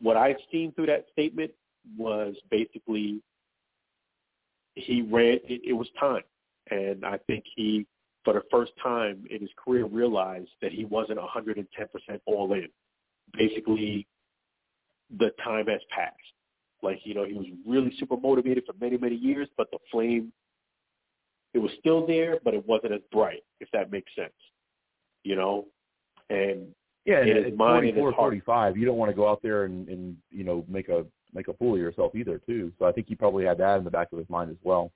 What I've seen through that statement was basically he ran. It, it was time, and I think he, for the first time in his career, realized that he wasn't 110% all in. Basically, the time has passed. Like you know, he was really super motivated for many many years, but the flame, it was still there, but it wasn't as bright. If that makes sense, you know, and yeah, and in his mind and 44, his heart. 45, you don't want to go out there and, and you know make a make a fool of yourself either, too. So I think he probably had that in the back of his mind as well.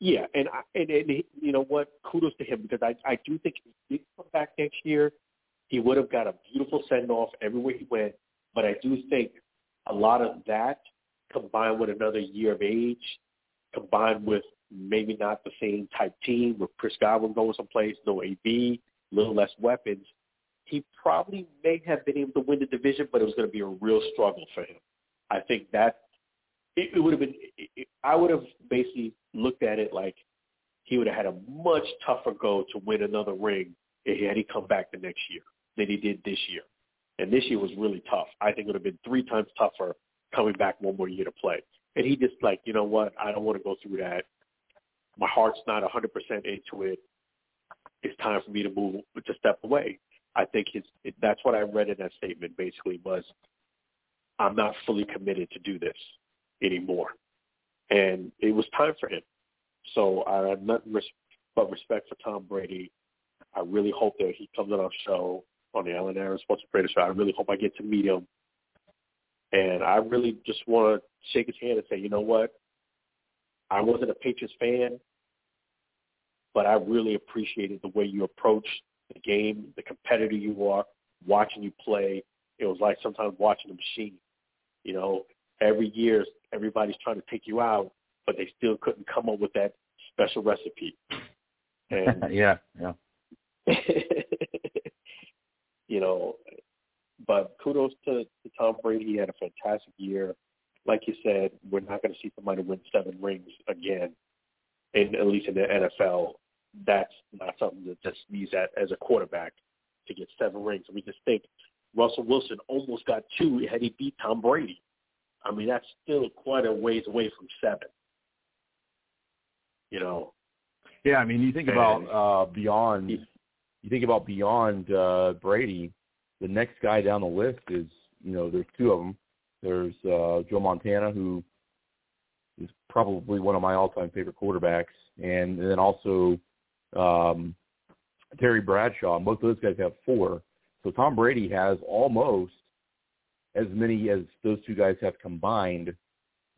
Yeah, and I, and, and he, you know what? Kudos to him because I I do think if he did come back next year, he would have got a beautiful send off everywhere he went. But I do think a lot of that combined with another year of age, combined with maybe not the same type team with Chris Godwin going someplace, no AB, little less weapons, he probably may have been able to win the division, but it was going to be a real struggle for him. I think that it, it would have been. It, I would have basically looked at it like he would have had a much tougher go to win another ring had he come back the next year than he did this year. And this year was really tough. I think it would have been three times tougher coming back one more year to play. And he just like, you know what? I don't want to go through that. My heart's not 100% into it. It's time for me to move, to step away. I think his, that's what I read in that statement basically was, I'm not fully committed to do this anymore. And it was time for him. So I have nothing but respect for Tom Brady. I really hope that he comes on our show on the Alan Aaron Sports Radio Show. I really hope I get to meet him. And I really just want to shake his hand and say, you know what? I wasn't a Patriots fan, but I really appreciated the way you approached the game, the competitor you are, watching you play. It was like sometimes watching a machine. You know, every year everybody's trying to take you out, but they still couldn't come up with that special recipe. And yeah, yeah. you know, but kudos to, to Tom Brady. He had a fantastic year. Like you said, we're not going to see somebody win seven rings again, in at least in the NFL. That's not something to just use that as a quarterback to get seven rings. We just think Russell Wilson almost got two had he beat Tom Brady. I mean, that's still quite a ways away from seven. You know. Yeah, I mean, you think And- about uh beyond you think about beyond uh Brady, the next guy down the list is, you know, there's two of them. There's uh Joe Montana who is probably one of my all-time favorite quarterbacks and, and then also um Terry Bradshaw. Both of those guys have four. So Tom Brady has almost as many as those two guys have combined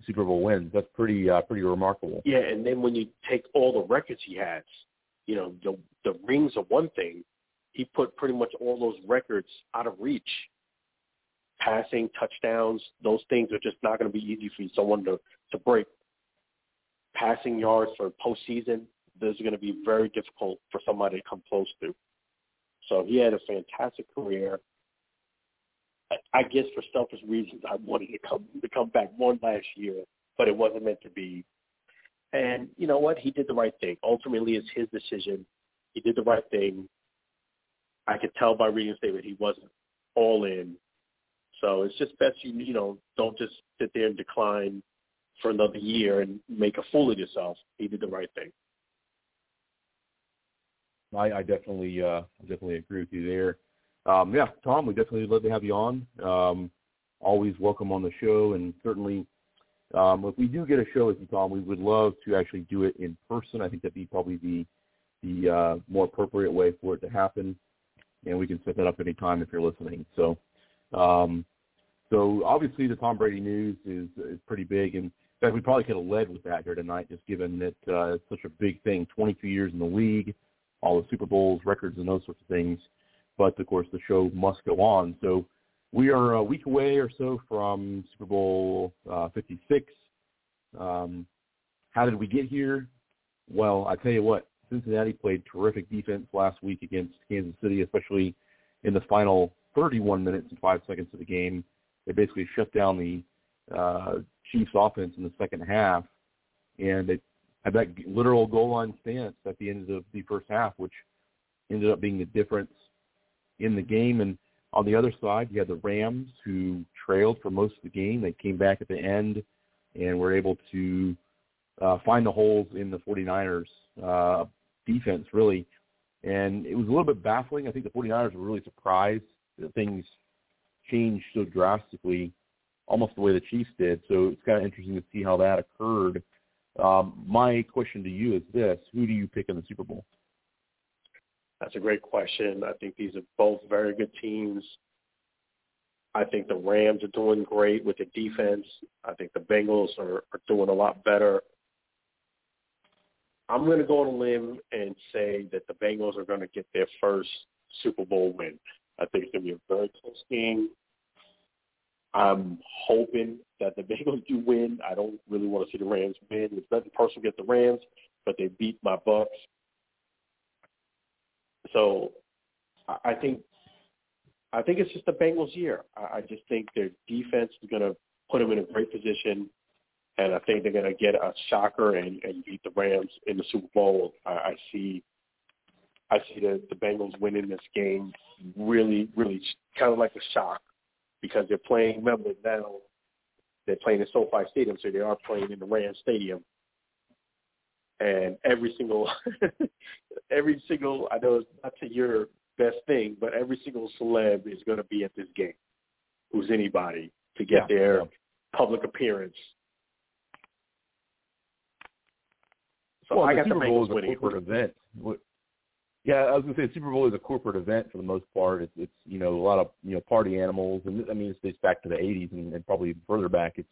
Super Bowl wins. That's pretty uh, pretty remarkable. Yeah, and then when you take all the records he has, you know, the the rings are one thing. He put pretty much all those records out of reach. Passing, touchdowns, those things are just not going to be easy for someone to to break. Passing yards for postseason, those are going to be very difficult for somebody to come close to. So he had a fantastic career. I- guess for selfish reasons, I wanted to come to come back one last year, but it wasn't meant to be. And you know what? He did the right thing. Ultimately, it's his decision. He did the right thing. I could tell by reading the statement he wasn't all in. So it's just best you you know don't just sit there and decline for another year and make a fool of yourself. He did the right thing. I, I definitely uh definitely agree with you there. Um yeah, Tom, we definitely love to have you on. Um always welcome on the show and certainly um if we do get a show with you, Tom, we would love to actually do it in person. I think that'd be probably the the uh more appropriate way for it to happen. And we can set that up anytime if you're listening. So um so obviously the Tom Brady news is is pretty big and in fact we probably could have led with that here tonight just given that uh it's such a big thing, twenty two years in the league all the Super Bowls, records, and those sorts of things. But of course, the show must go on. So we are a week away or so from Super Bowl uh, 56. Um, how did we get here? Well, I tell you what, Cincinnati played terrific defense last week against Kansas City, especially in the final 31 minutes and five seconds of the game. They basically shut down the uh, Chiefs' offense in the second half, and they had that literal goal line stance at the end of the first half, which ended up being the difference in the game. And on the other side, you had the Rams who trailed for most of the game. They came back at the end and were able to uh, find the holes in the 49ers uh, defense, really. And it was a little bit baffling. I think the 49ers were really surprised that things changed so drastically, almost the way the Chiefs did. So it's kind of interesting to see how that occurred. Um, my question to you is this: Who do you pick in the Super Bowl? That's a great question. I think these are both very good teams. I think the Rams are doing great with the defense. I think the Bengals are, are doing a lot better. I'm going to go on a limb and say that the Bengals are going to get their first Super Bowl win. I think it's going to be a very close game. I'm hoping that the Bengals do win. I don't really want to see the Rams win. It's nothing personal against the Rams, but they beat my Bucs. So I think I think it's just the Bengals' year. I just think their defense is going to put them in a great position, and I think they're going to get a shocker and, and beat the Rams in the Super Bowl. I, I see, I see the the Bengals winning this game really, really kind of like a shock because they're playing. Remember now, they're playing in SoFi Stadium, so they are playing in the Rams Stadium. And every single, every single, I know it's not to your best thing, but every single celeb is going to be at this game. Who's anybody to get yeah, their public appearance? So well, I the got Super the Bowl is a corporate event. Yeah, I was going to say the Super Bowl is a corporate event for the most part. It's, it's you know a lot of you know party animals, and I mean it's dates back to the '80s and, and probably even further back. It's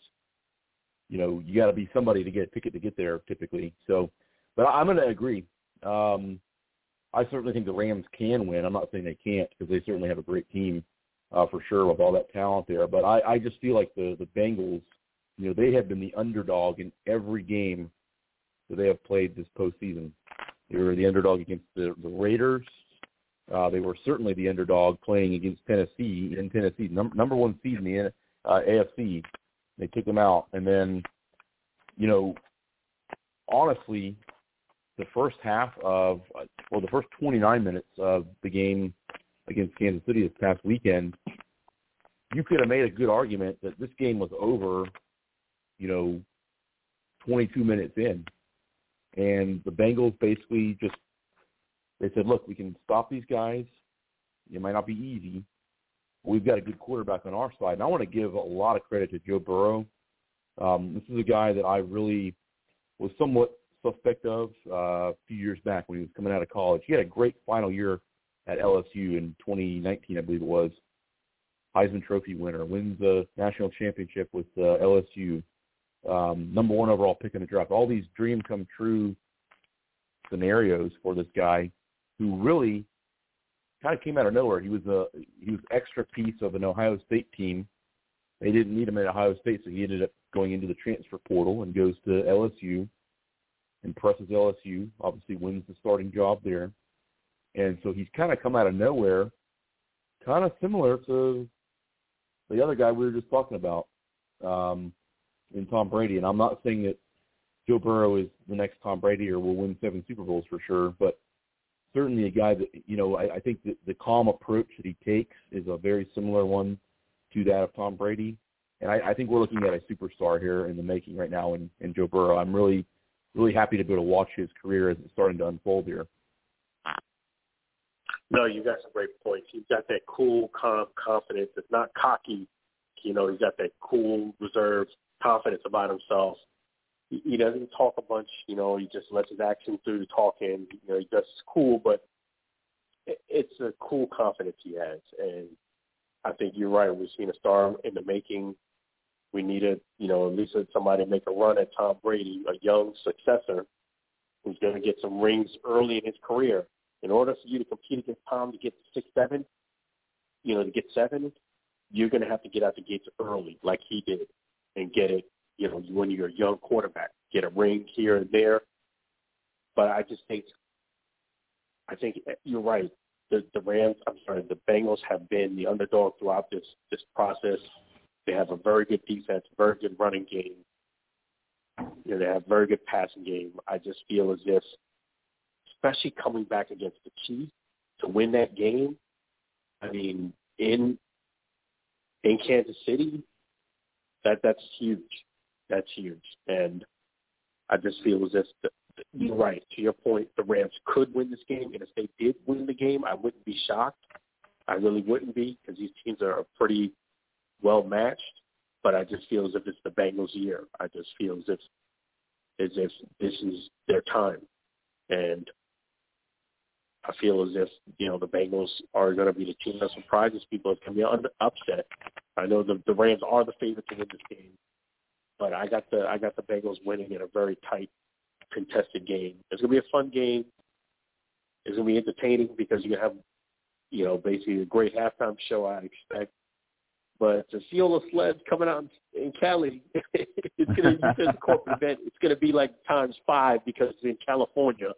you know you got to be somebody to get a ticket to get there typically. So, but I'm going to agree. Um, I certainly think the Rams can win. I'm not saying they can't because they certainly have a great team uh, for sure with all that talent there. But I, I just feel like the the Bengals, you know, they have been the underdog in every game that they have played this postseason. They were the underdog against the, the Raiders. Uh, they were certainly the underdog playing against Tennessee in Tennessee, number number one seed in the uh, AFC. They took them out, and then, you know, honestly, the first half of well, the first 29 minutes of the game against Kansas City this past weekend, you could have made a good argument that this game was over, you know, 22 minutes in and the Bengals basically just they said, look, we can stop these guys. It might not be easy. We've got a good quarterback on our side. And I want to give a lot of credit to Joe Burrow. Um, this is a guy that I really was somewhat suspect of uh, a few years back when he was coming out of college. He had a great final year at LSU in 2019, I believe it was. Heisman Trophy winner, wins the national championship with uh, LSU um, number one overall pick in the draft. All these dream come true scenarios for this guy, who really kind of came out of nowhere. He was a he was extra piece of an Ohio State team. They didn't need him at Ohio State, so he ended up going into the transfer portal and goes to LSU. Impresses LSU, obviously wins the starting job there, and so he's kind of come out of nowhere, kind of similar to the other guy we were just talking about. Um, in Tom Brady. And I'm not saying that Joe Burrow is the next Tom Brady or will win seven Super Bowls for sure, but certainly a guy that you know I, I think that the calm approach that he takes is a very similar one to that of Tom Brady. And I, I think we're looking at a superstar here in the making right now in, in Joe Burrow. I'm really, really happy to be able to watch his career as it's starting to unfold here. No, you got some great points. He's got that cool, calm confidence. It's not cocky. You know, he's got that cool, reserved confidence about himself. He, doesn't talk a bunch, you know. He just lets his actions do the talking. You know, he does cool, but it, it's a cool confidence he has, and I think you're right. We've seen a star in the making. We needed, you know, at least somebody make a run at Tom Brady, a young successor who's going to get some rings early in his career. In order for you to compete against Tom to get six, seven, you know, to get seven, you're going to have to get out the gates early, like he did and get it, you know, when you're a young quarterback, get a ring here and there. But I just think, I think eh, you're right. The, the Rams, I'm sorry, the Bengals have been the underdog throughout this this process. They have a very good defense, very good running game. You know, they have very good passing game. I just feel as if, especially coming back against the Chiefs to win that game. I mean, in in Kansas City, that that's huge. That's huge. And I just feel as if the, you're right. To your point, the Rams could win this game, and if they did win the game, I wouldn't be shocked. I really wouldn't be because these teams are pretty well matched. But I just feel as if it's the Bengals' year. I just feel as if as if this is their time, and I feel as if you know the Bengals are going to be the team that surprises people. It's going to be an upset. I know the the Rams are the favorite to win this game, but I got the I got the Bengals winning in a very tight, contested game. It's to be a fun game. It's to be entertaining because you have, you know, basically a great halftime show. I expect, but to see all the sleds coming out in Cali, it's to be a corporate event. It's to be like times five because it's in California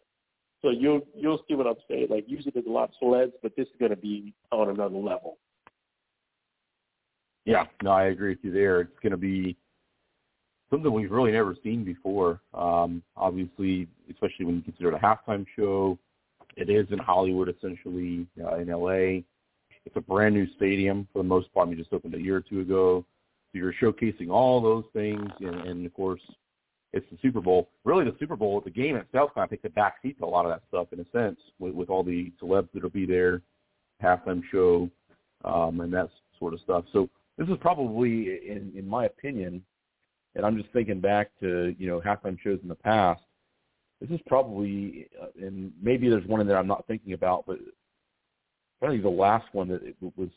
so you'll you'll see what I'm saying. Like usually there's a lot of sleds, but this is to be on another level. Yeah, no, I agree with you there. It's to be something we've really never seen before. Um, obviously, especially when you consider it a halftime show, it is in Hollywood essentially uh, in LA. It's a brand new stadium for the most part. We just opened a year or two ago. So you're showcasing all those things, and, and of course, it's the Super Bowl. Really, the Super Bowl, the game itself, kind of takes a back seat to a lot of that stuff in a sense, with, with all the celebs that'll be there, halftime show, um, and that sort of stuff. So this is probably, in in my opinion, and I'm just thinking back to you know halftime shows in the past. This is probably, uh, and maybe there's one there I'm not thinking about, but probably the last one that it was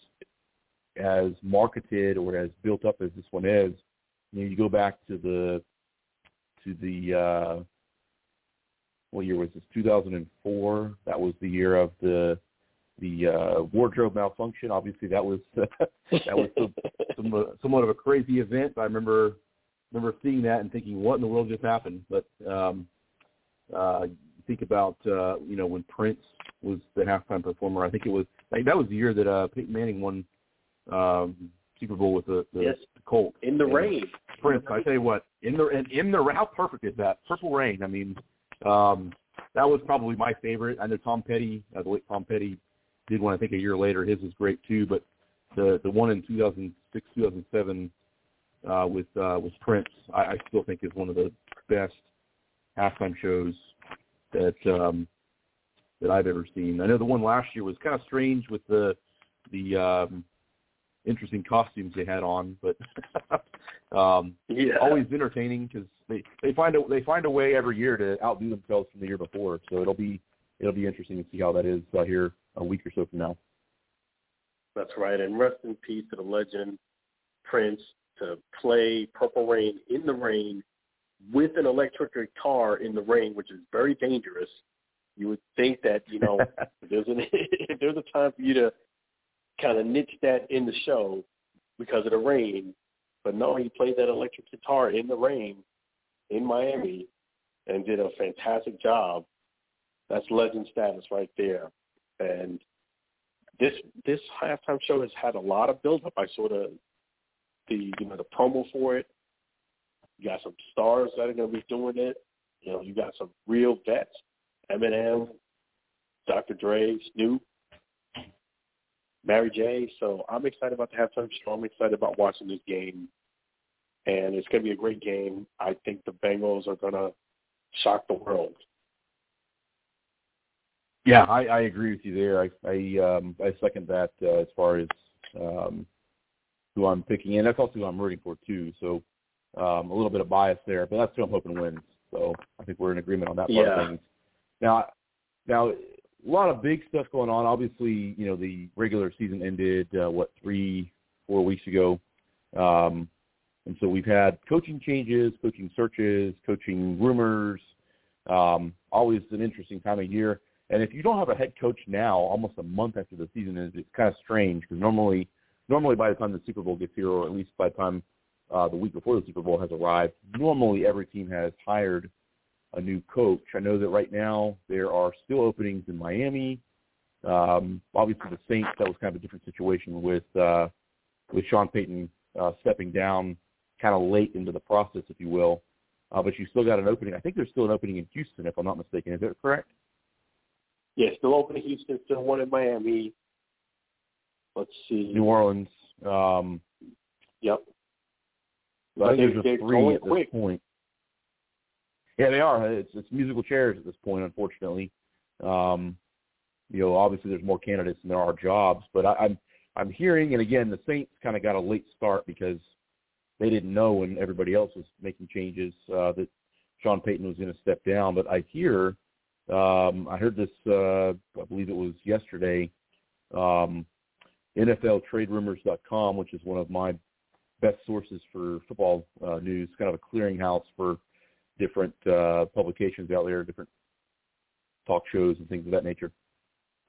as marketed or as built up as this one is. You know, you go back to the to the uh, what year was this? 2004. That was the year of the the uh, wardrobe malfunction. Obviously, that was that was some, some, somewhat of a crazy event. I remember remember seeing that and thinking, what in the world just happened? But um, uh, think about uh, you know when Prince was the halftime performer. I think it was like, that was the year that uh, Peyton Manning won um, Super Bowl with the, the, yes. Colts in the and rain. Prince, I tell you what, in the in, in the how perfect is that Purple Rain? I mean, um, that was probably my favorite. I know Tom Petty, uh, the late Tom Petty, did one I think a year later. His was great too, but the the one in 2006 2007 uh, with uh, with Prince, I, I still think is one of the best halftime shows that um, that I've ever seen. I know the one last year was kind of strange with the the um, interesting costumes they had on, but um, yeah. always entertaining because they they find a they find a way every year to outdo themselves from the year before. So it'll be it'll be interesting to see how that is uh, here a week or so from now. That's right, and rest in peace to the legend Prince to play Purple Rain in the rain with an electric guitar in the rain, which is very dangerous. You would think that you know there's an if there's a time for you to kind of niche that in the show because of the rain. But no, he played that electric guitar in the rain in Miami and did a fantastic job. That's legend status right there. And this this halftime show has had a lot of build up. I saw the the you know the promo for it. You got some stars that are going to be doing it. You know, you got some real vets: Eminem, Dr. Dre, Snoop, Mary J. So I'm excited about the halftime show. I'm excited about watching this game, and it's going to be a great game. I think the Bengals are going to shock the world. Yeah, I, I agree with you there. I I, um, I second that uh, as far as um, who I'm picking, and that's also who I'm rooting for too. So um, a little bit of bias there, but that's who I'm hoping wins. So I think we're in agreement on that part yeah. of things. Now, now a lot of big stuff going on. Obviously, you know, the regular season ended uh, what three, four weeks ago, um, and so we've had coaching changes, coaching searches, coaching rumors. Um, always an interesting time of year. And if you don't have a head coach now, almost a month after the season is, it's kind of strange because normally, normally by the time the Super Bowl gets here, or at least by the time uh, the week before the Super Bowl has arrived, normally every team has hired a new coach. I know that right now there are still openings in Miami. Um, obviously, the Saints that was kind of a different situation with uh, with Sean Payton uh, stepping down kind of late into the process, if you will. Uh, but you still got an opening. I think there's still an opening in Houston, if I'm not mistaken. Is that correct? Yeah, still open in Houston, still one in Miami. Let's see. New Orleans. Um, yep. I think They- there's they're three at this quick. point. Yeah, they are. It's it's musical chairs at this point, unfortunately. Um, you know, obviously there's more candidates than there are jobs, but I, I'm I'm hearing, and again, the Saints kind of got a late start because they didn't know when everybody else was making changes uh, that Sean Payton was going to step down. But I hear, um, I heard this, uh, I believe it was yesterday, um, NFLTradeRumors.com, which is one of my best sources for football uh, news, kind of a clearinghouse for different uh, publications out there, different talk shows and things of that nature.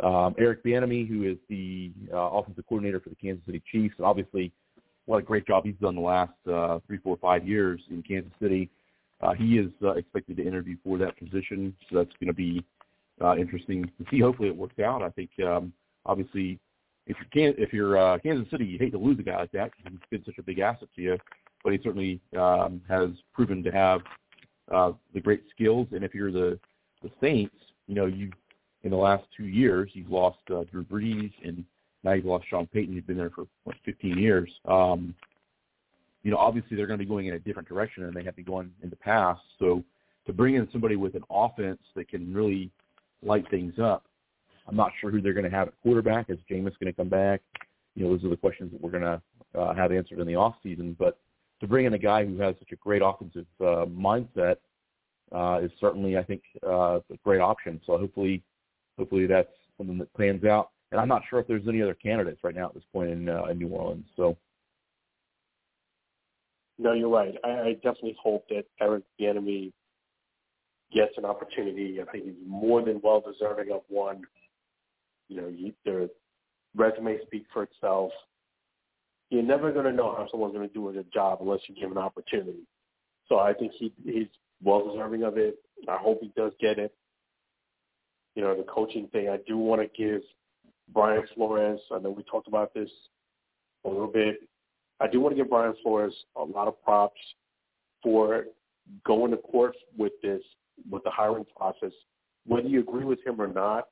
Um, Eric Bieniemy, who is the uh, offensive coordinator for the Kansas City Chiefs, and obviously what a great job he's done the last uh, three, four, five years in Kansas City. Uh, he is uh, expected to interview for that position, so that's going to be uh, interesting to see. Hopefully, it works out. I think um, obviously, if you're Can- if you're uh, Kansas City, you hate to lose a guy like that because he's been such a big asset to you. But he certainly um, has proven to have uh, the great skills. And if you're the the Saints, you know you in the last two years you've lost uh, Drew Brees and now you've lost Sean Payton, who's been there for what 15 years. Um, you know, obviously they're going to be going in a different direction than they have been going in the past. So to bring in somebody with an offense that can really light things up, I'm not sure who they're going to have at quarterback. Is Jameis going to come back? You know, those are the questions that we're going to uh, have answered in the off season. But to bring in a guy who has such a great offensive uh, mindset uh, is certainly, I think, uh, a great option. So hopefully, hopefully that's something that pans out and I'm not sure if there's any other candidates right now at this point in, uh, in New Orleans. So. No, you're right. I, I definitely hope that Eric Bieniemy gets an opportunity. I think he's more than well deserving of one. You know, you, the resume speaks for itself. You're never going to know how someone's going to do a good job unless you give an opportunity. So I think he he's well deserving of it. I hope he does get it. You know, the coaching thing. I do want to give Brian Flores. I know we talked about this a little bit. I do want to give Brian Flores a lot of props for going to court with this, with the hiring process, whether you agree with him or not.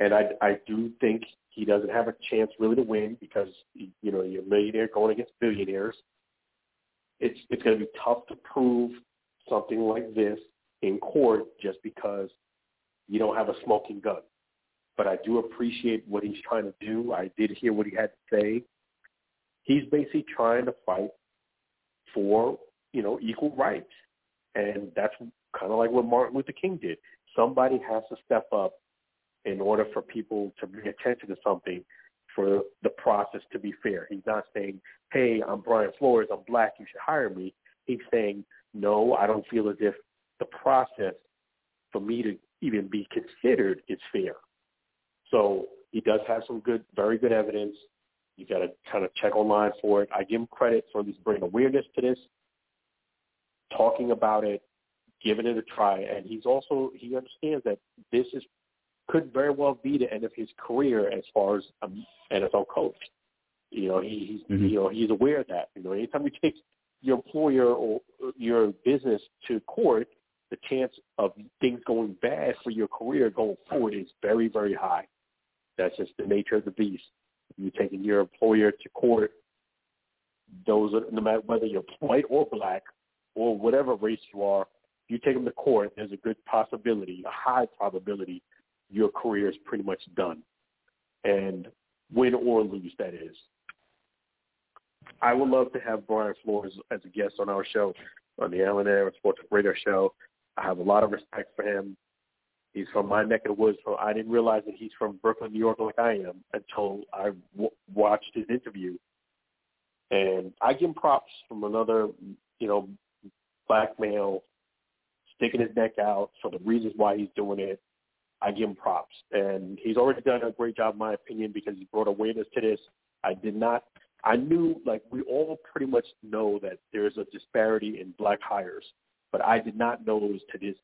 And I, I do think he doesn't have a chance really to win because, you know, you're a millionaire going against billionaires. It's, it's going to be tough to prove something like this in court just because you don't have a smoking gun but I do appreciate what he's trying to do. I did hear what he had to say. He's basically trying to fight for, you know, equal rights. And that's kind of like what Martin Luther King did. Somebody has to step up in order for people to bring attention to something for the process to be fair. He's not saying, hey, I'm Brian Flores, I'm black, you should hire me. He's saying, no, I don't feel as if the process for me to even be considered is fair. So he does have some good, very good evidence. You got to kind of check online for it. I give him credit for at least bringing awareness to this, talking about it, giving it a try, and he's also he understands that this is could very well be the end of his career as far as an NFL coach. You know, he, he's mm-hmm. you know he's aware of that. You know, anytime you take your employer or your business to court, the chance of things going bad for your career going forward is very, very high. That's just the nature of the beast. You're taking your employer to court. Those are, no matter whether you're white or black or whatever race you are, you take them to court. There's a good possibility, a high probability, your career is pretty much done, and win or lose, that is. I would love to have Brian Flores as a guest on our show, on the Alan Aaron Sports Radio Show. I have a lot of respect for him. He's from my neck of the woods, so I didn't realize that he's from Brooklyn, New York, like I am, until I w- watched his interview. And I give him props from another, you know, black male sticking his neck out for the reasons why he's doing it. I give him props, and he's already done a great job, in my opinion, because he brought awareness to this. I did not. I knew, like we all pretty much know that there's a disparity in black hires, but I did not know it was to this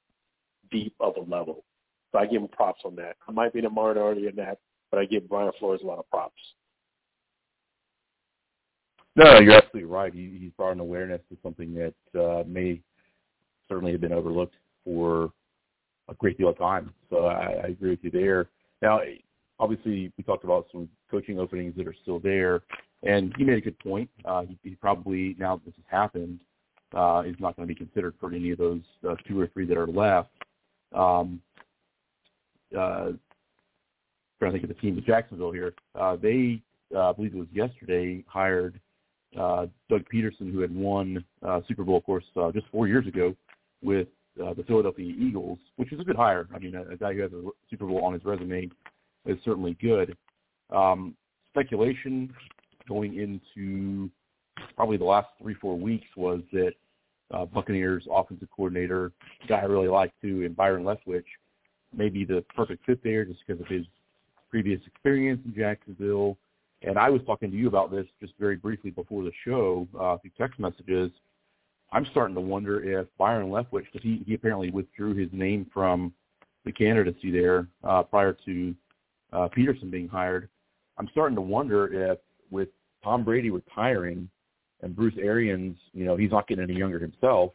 deep of a level. So I give him props on that. I might be in a minority in that, but I give Brian Flores a lot of props. No, you're absolutely right. He, he's brought an awareness to something that uh, may certainly have been overlooked for a great deal of time. So I, I agree with you there. Now, obviously, we talked about some coaching openings that are still there, and he made a good point. Uh, he, he probably now that this has happened, uh, is not going to be considered for any of those uh, two or three that are left. Um, uh, trying to think of the team in Jacksonville here. Uh, they, uh, I believe it was yesterday, hired uh, Doug Pederson, who had won uh, Super Bowl, of course, uh, just four years ago with uh, the Philadelphia Eagles, which is a good hire. I mean, a, a guy who has a Super Bowl on his resume is certainly good. Um, speculation going into probably the last three, four weeks was that uh, Buccaneers offensive coordinator, guy I really like too, and Byron Leftwich, may be the perfect fit there just because of his previous experience in Jacksonville. And I was talking to you about this just very briefly before the show uh, through text messages. I'm starting to wonder if Byron Leftwich, because he, he apparently withdrew his name from the candidacy there uh, prior to uh, Pederson being hired. I'm starting to wonder if with Tom Brady retiring and Bruce Arians, you know, he's not getting any younger himself,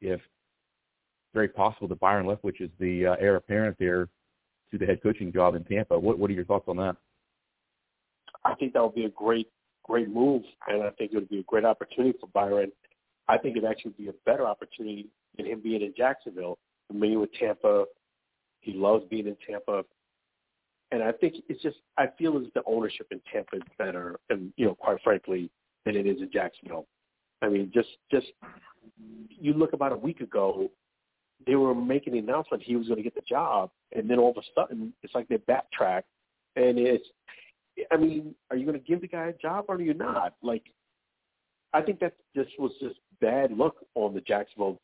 if it's very possible that Byron Leftwich is the uh, heir apparent there to the head coaching job in Tampa. What what are your thoughts on that? I think that would be a great great move, and I think it would be a great opportunity for Byron. I think it actually be a better opportunity than him being in Jacksonville. Familiar with Tampa, he loves being in Tampa, and I think it's just I feel as the ownership in Tampa is better, and you know, quite frankly, than it is in Jacksonville. I mean, just just you look about a week ago, they were making the announcement he was going to get the job, and then all of a sudden, it's like they backtrack, and it's, I mean, are you going to give the guy a job or are you not? Like, I think that just was just bad look on the Jacksonville,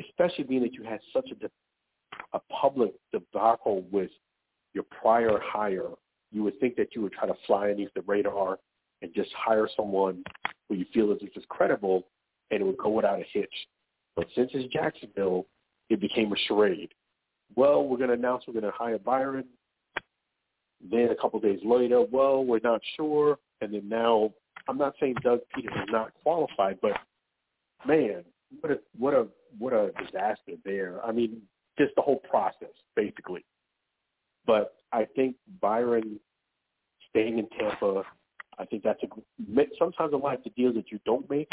especially being that you had such a a public debacle with your prior hire. You would think that you would try to fly underneath the radar and just hire someone who you feel is just credible, and it would go without a hitch. But since it's Jacksonville, it became a charade. Well, we're going to announce we're going to hire Byron. Then a couple of days later, well, we're not sure. And then now, I'm not saying Doug Pederson is not qualified, but man, what a what a what a disaster there. I mean, just the whole process, basically. But I think Byron staying in Tampa, I think that's a sometimes in life the deals that you don't make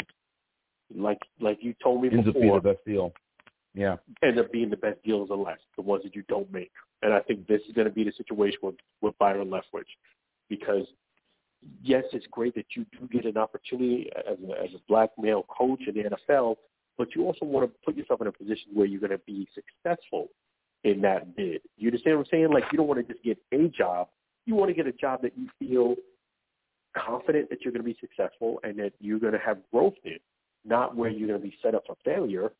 like like you told me ends before, up being the best deal. Yeah, end up being the best deals are less, the ones that you don't make. And I think this is going to be the situation with with Byron Leftwich, because yes, it's great that you do get an opportunity as a, as a black male coach in the NFL, but you also want to put yourself in a position where you're going to be successful in that bid. You understand what I'm saying? Like you don't want to just get a job. You want to get a job that you feel confident that you're going to be successful and that you're going to have growth in not where you're going to be set up for failure.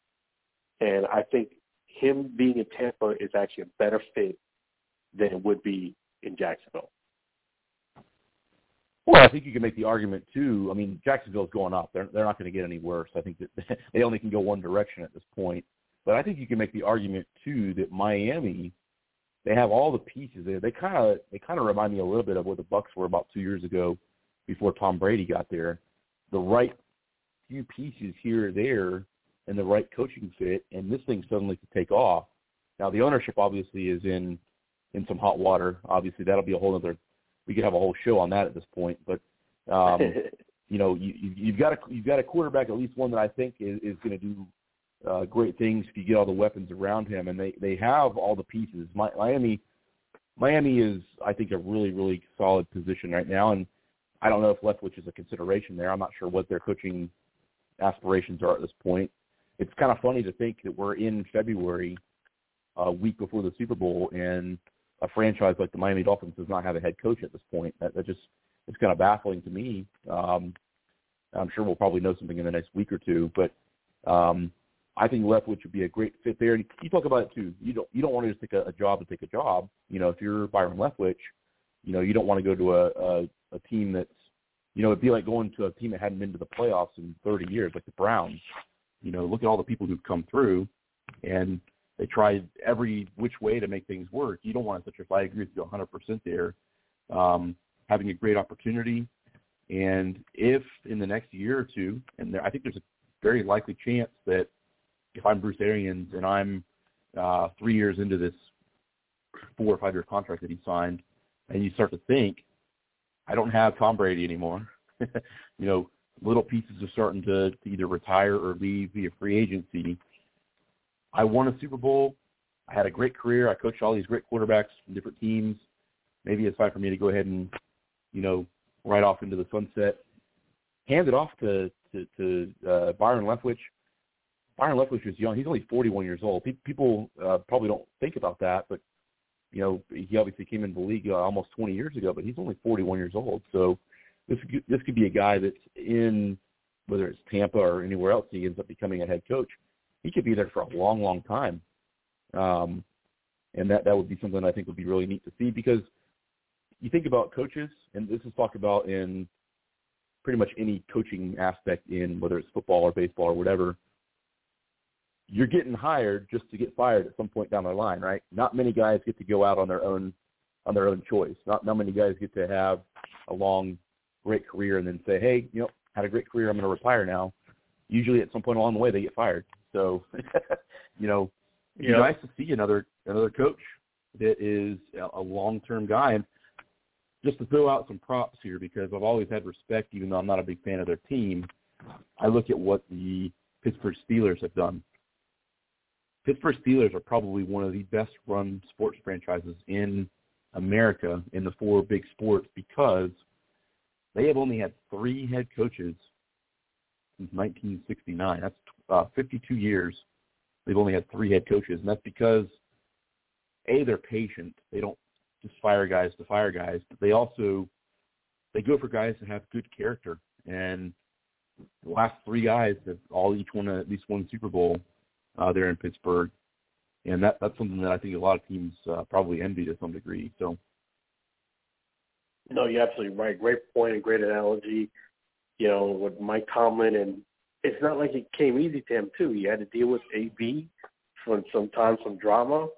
And I think him being in Tampa is actually a better fit than it would be in Jacksonville. Well, I think you can make the argument too. I mean, Jacksonville's going up; they're they're not going to get any worse. I think that they only can go one direction at this point. But I think you can make the argument too that Miami, they have all the pieces there. They kind of they kind of remind me a little bit of what the Bucs were about two years ago, before Tom Brady got there. The right few pieces here or there and the right coaching fit, and this thing suddenly could take off. Now the ownership obviously is in in some hot water. Obviously that'll be a whole other. We could have a whole show on that at this point, but um, you know you, you've got a you've got a quarterback at least one that I think is, is going to do uh, great things if you get all the weapons around him, and they they have all the pieces. Miami Miami is I think a really really solid position right now, and I don't know if Leftwich is a consideration there. I'm not sure what their coaching aspirations are at this point. It's kind of funny to think that we're in February, a week before the Super Bowl, and a franchise like the Miami Dolphins does not have a head coach at this point. That, that just it's kind of baffling to me. Um, I'm sure we'll probably know something in the next week or two, but um, I think Leftwich would be a great fit there. And you talk about it too. You don't you don't want to just take a, a job to take a job. You know, if you're Byron Leftwich, you know you don't want to go to a, a, a team that's you know, it'd be like going to a team that hadn't been to the playoffs in 30 years, like the Browns. You know, look at all the people who've come through, and they tried every which way to make things work. You don't want to such I agree with you 100% there. Um, having a great opportunity, and if in the next year or two, and there, I think there's a very likely chance that if I'm Bruce Arians and I'm uh, three years into this four or five year contract that he signed, and you start to think I don't have Tom Brady anymore. you know, little pieces are starting to, to either retire or leave via free agency. I won a Super Bowl. I had a great career. I coached all these great quarterbacks from different teams. Maybe it's time for me to go ahead and, you know, ride off into the sunset. Hand it off to to, to uh, Byron Leftwich. Byron Leftwich is young. He's only 41 years old. People uh, probably don't think about that, but you know, he obviously came into the league uh, almost 20 years ago, but he's only 41 years old. So this this could be a guy that's in whether it's Tampa or anywhere else he ends up becoming a head coach. He could be there for a long, long time, um, and that that would be something I think would be really neat to see because you think about coaches, and this is talked about in pretty much any coaching aspect in whether it's football or baseball or whatever. You're getting hired just to get fired at some point down the line, right? Not many guys get to go out on their own on their own choice. Not not many guys get to have a long great career and then say, hey, you know, had a great career, I'm going to retire now. Usually, at some point along the way, they get fired. So, you know, it'd be nice to see another another coach that is a long-term guy. And just to throw out some props here, because I've always had respect, even though I'm not a big fan of their team. I look at what the Pittsburgh Steelers have done. Pittsburgh Steelers are probably one of the best run sports franchises in America in the four big sports because they have only had three head coaches since 1969. That's uh, 52 years. They've only had three head coaches, and that's because a they're patient. They don't just fire guys to fire guys, but they also they go for guys that have good character. And the last three guys have all each won at least one Super Bowl uh, there in Pittsburgh, and that that's something that I think a lot of teams uh, probably envy to some degree. So no, you're absolutely right. Great point and great analogy. You know, with Mike Tomlin, and it's not like it came easy to him too. He had to deal with AB for sometimes some drama.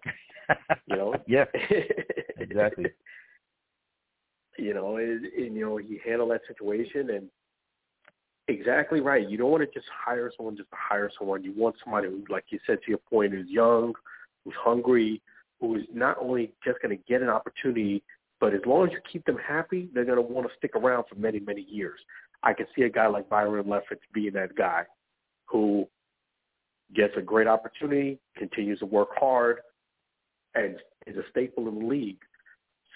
You know. yeah. exactly. You know, and, and you know he handled that situation, and exactly right. You don't want to just hire someone just to hire someone. You want somebody who, like you said to your point, who's young, who's hungry, who is not only just going to get an opportunity but as long as you keep them happy, they're going to want to stick around for many, many years. I can see a guy like Byron Leftwich being that guy who gets a great opportunity, continues to work hard, and is a staple in the league.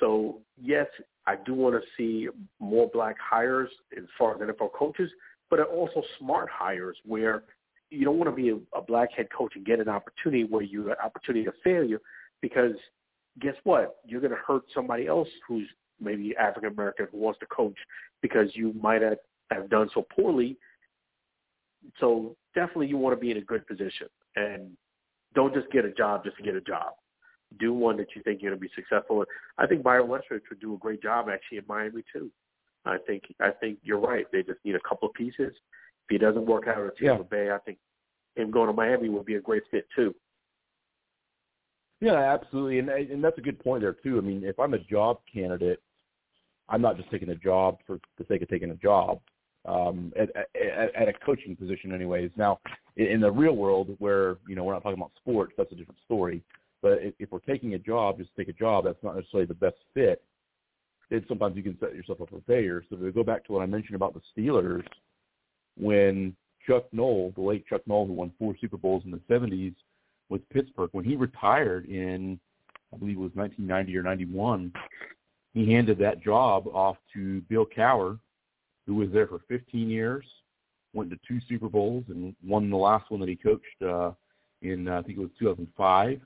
So, yes, I do want to see more black hires as far as NFL coaches, but also smart hires where you don't want to be a, a black head coach and get an opportunity where you an opportunity to failure because – guess what? You're going to hurt somebody else who's maybe African American who wants to coach because you might have, have done so poorly. So definitely you want to be in a good position and don't just get a job just to get a job. Do one that you think you're going to be successful. I think Byron Leftwich would do a great job actually in Miami too. I think I think you're right. They just need a couple of pieces. If he doesn't work out at Tampa yeah. Bay, I think him going to Miami would be a great fit too. Yeah, absolutely, and and that's a good point there too. I mean, if I'm a job candidate, I'm not just taking a job for the sake of taking a job um, at, at, at a coaching position, anyways. Now, in the real world, where you know we're not talking about sports, that's a different story. But if, if we're taking a job, just take a job, that's not necessarily the best fit. Then sometimes you can set yourself up for failure. So to go back to what I mentioned about the Steelers, when Chuck Noll, the late Chuck Noll, who won four Super Bowls in the '70s with Pittsburgh. When he retired in, I believe it was 1990 or 91, he handed that job off to Bill Cowher, who was there for 15 years, went to two Super Bowls, and won the last one that he coached uh, in, uh, I think it was 2005.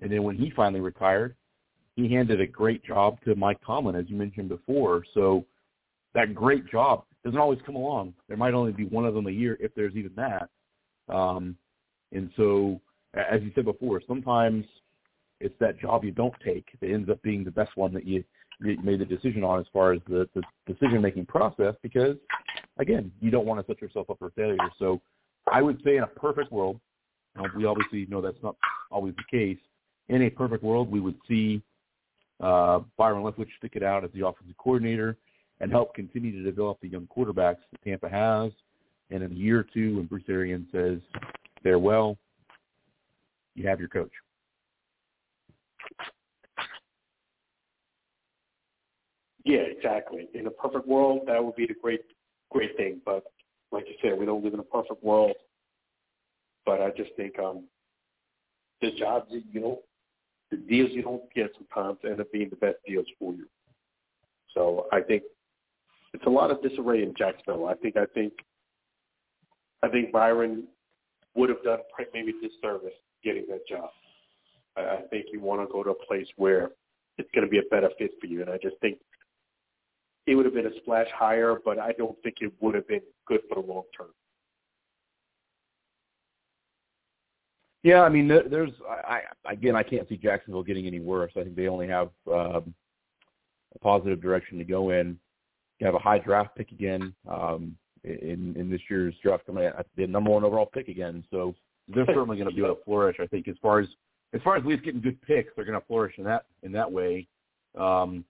And then when he finally retired, he handed a great job to Mike Tomlin, as you mentioned before. So that great job doesn't always come along. There might only be one of them a year, if there's even that. Um, and so as you said before, sometimes it's that job you don't take that ends up being the best one that you, you made the decision on as far as the, the decision making process because again, you don't want to set yourself up for failure. So I would say in a perfect world, we obviously know that's not always the case. In a perfect world, we would see uh, Byron Leftwich stick it out as the offensive coordinator and help continue to develop the young quarterbacks that Tampa has. And in a year or two, when Bruce Arians says farewell, you have your coach. Yeah, exactly. In a perfect world, that would be the great great thing. But like you said, we don't live in a perfect world. But I just think um, the jobs that you know, the deals you don't get sometimes end up being the best deals for you. So I think it's a lot of disarray in Jacksonville. I think I think I think Byron would have done maybe disservice getting that job. I, I think you want to go to a place where it's going to be a better fit for you, and I just think it would have been a splash hire, but I don't think it would have been good for the long term. Yeah, I mean, there's I, again, I can't see Jacksonville getting any worse. I think they only have um, a positive direction to go in. You have a high draft pick again um, in in this year's draft coming the number one overall pick again. So they're certainly going to be able to flourish. I think as far as as far as at least getting good picks, they're going to flourish in that in that way. Um,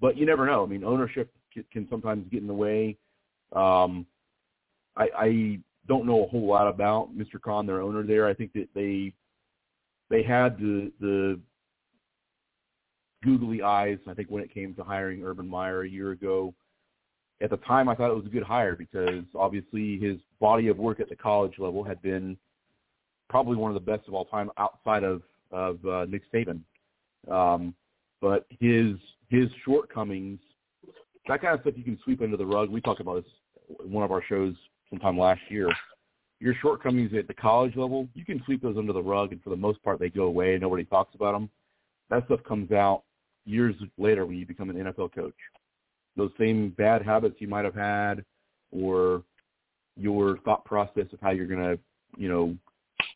but you never know. I mean, ownership can sometimes get in the way. Um, I, I don't know a whole lot about Mr. Khan, their owner there. I think that they they had the the googly eyes. I think when it came to hiring Urban Meyer a year ago, at the time I thought it was a good hire because obviously his body of work at the college level had been probably one of the best of all time outside of of uh, Nick Saban. Um, but his his shortcomings, that kind of stuff you can sweep under the rug. We talked about this in one of our shows sometime last year. Your shortcomings at the college level, you can sweep those under the rug, and for the most part, they go away. Nobody talks about them. That stuff comes out years later when you become an NFL coach. Those same bad habits you might have had, or your thought process of how you're going to, you know,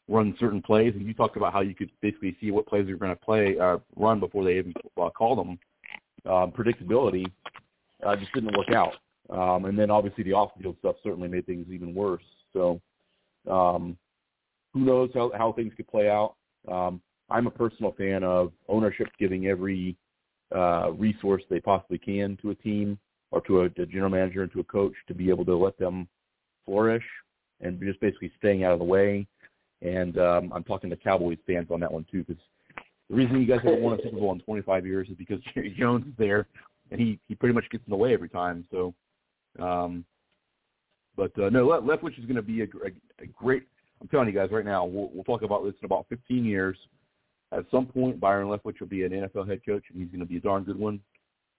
run certain plays. And you talked about how you could basically see what plays you're going to play, uh, run before they even uh, call them. Um, predictability uh, just didn't work out. Um, and then obviously the off-field stuff certainly made things even worse. So um, who knows how, how things could play out. Um, I'm a personal fan of ownership giving every uh, resource they possibly can to a team or to a, a general manager and to a coach to be able to let them flourish and just basically staying out of the way. And um, I'm talking to Cowboys fans on that one too, because the reason you guys haven't won a Super Bowl in 25 years is because Jerry Jones is there, and he he pretty much gets in the way every time. So um, but uh, no, Leftwich is going to be a, a, a great. I'm telling you guys right now, we'll, we'll talk about this in about 15 years. At some point, Byron Leftwich will be an NFL head coach, and he's going to be a darn good one.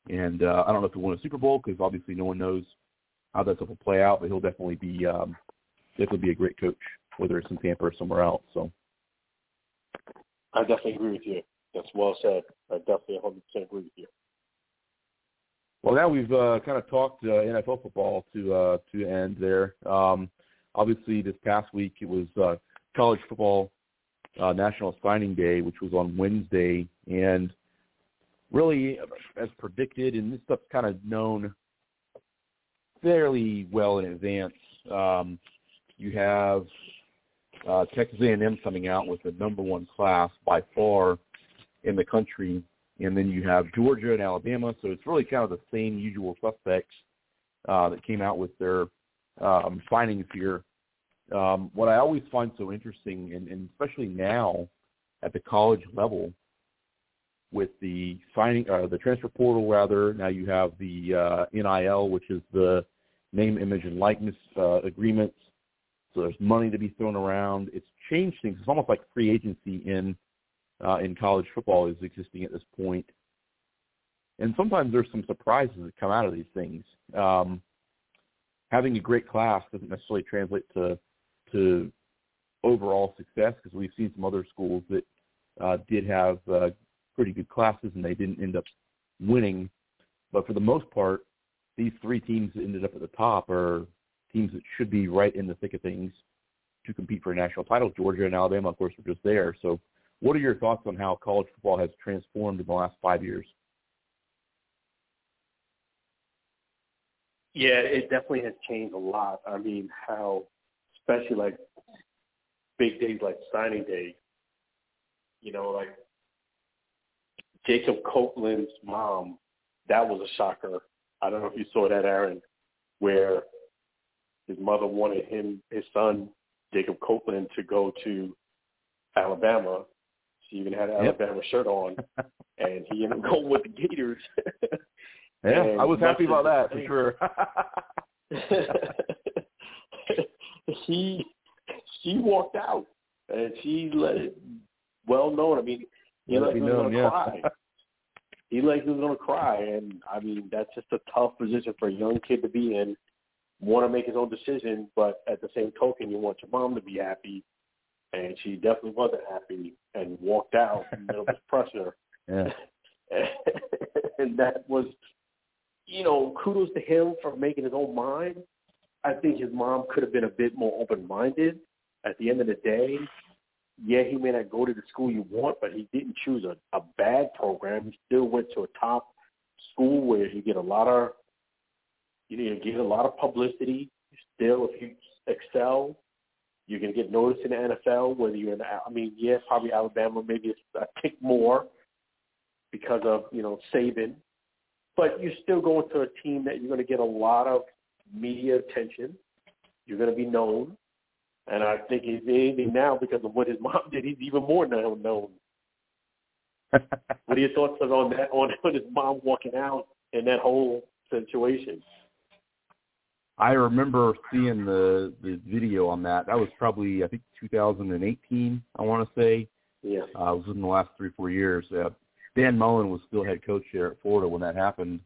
And uh, I don't know if he'll win a Super Bowl because obviously no one knows how that stuff will play out, but he'll definitely be um, definitely be a great coach, whether it's in Tampa or somewhere else. So I definitely agree with you. That's well said. I definitely 100% agree with you. Well, now we've uh, kind of talked uh, NFL football to uh, to end there. Um, obviously, this past week it was uh, college football uh, National Signing Day, which was on Wednesday, and really, as predicted, and this stuff's kind of known fairly well in advance. Um, you have uh, Texas A&M coming out with the number one class by far in the country and then you have Georgia and Alabama. So it's really kind of the same usual suspects uh, that came out with their um, findings here. Um, what I always find so interesting, and, and especially now at the college level, with the signing, uh, the transfer portal rather. Now you have the uh, NIL, which is the name, image, and likeness uh, agreements. There's money to be thrown around. It's changed things. It's almost like free agency in uh, in college football is existing at this point. And sometimes there's some surprises that come out of these things. Um, having a great class doesn't necessarily translate to to overall success because we've seen some other schools that uh, did have uh, pretty good classes and they didn't end up winning. But for the most part, these three teams that ended up at the top are teams that should be right in the thick of things to compete for a national title. Georgia and Alabama, of course, are just there. So what are your thoughts on how college football has transformed in the last five years? Yeah, it definitely has changed a lot. I mean, how, especially like big days like signing day, you know, like Jacob Copeland's mom, that was a shocker. I don't know if you saw that, Aaron, where his mother wanted him, his son, Jacob Copeland, to go to Alabama she even had an yep. Alabama shirt on, and he ended up going with the Gators. yeah, I was happy about that for sure. she she walked out and she let it well known. I mean, he let like he was to yeah. cry. he like he was going to cry, and I mean that's just a tough position for a young kid to be in. Want to make his own decision, but at the same token, you want your mom to be happy, and she definitely wasn't happy and walked out. and there was pressure, yeah. and that was, you know, kudos to him for making his own mind. I think his mom could have been a bit more open-minded. At the end of the day, yeah, he may not go to the school you want, but he didn't choose a, a bad program. He still went to a top school where you get a lot of you know, you get a lot of publicity. Still, if you excel, you're going to get noticed in the NFL. Whether you're in, the, I mean, yes, probably Alabama, maybe it's a tick more because of you know Saban, but you're still going to a team that you're going to get a lot of media attention. You're going to be known. And I think he's anything now because of what his mom did, he's even more now known. what are your thoughts on that? On his mom walking out in that whole situation? I remember seeing the the video on that. That was probably I think 2018. I want to say. Yeah. Uh, it was in the last three four years. Uh, Dan Mullen was still head coach there at Florida when that happened,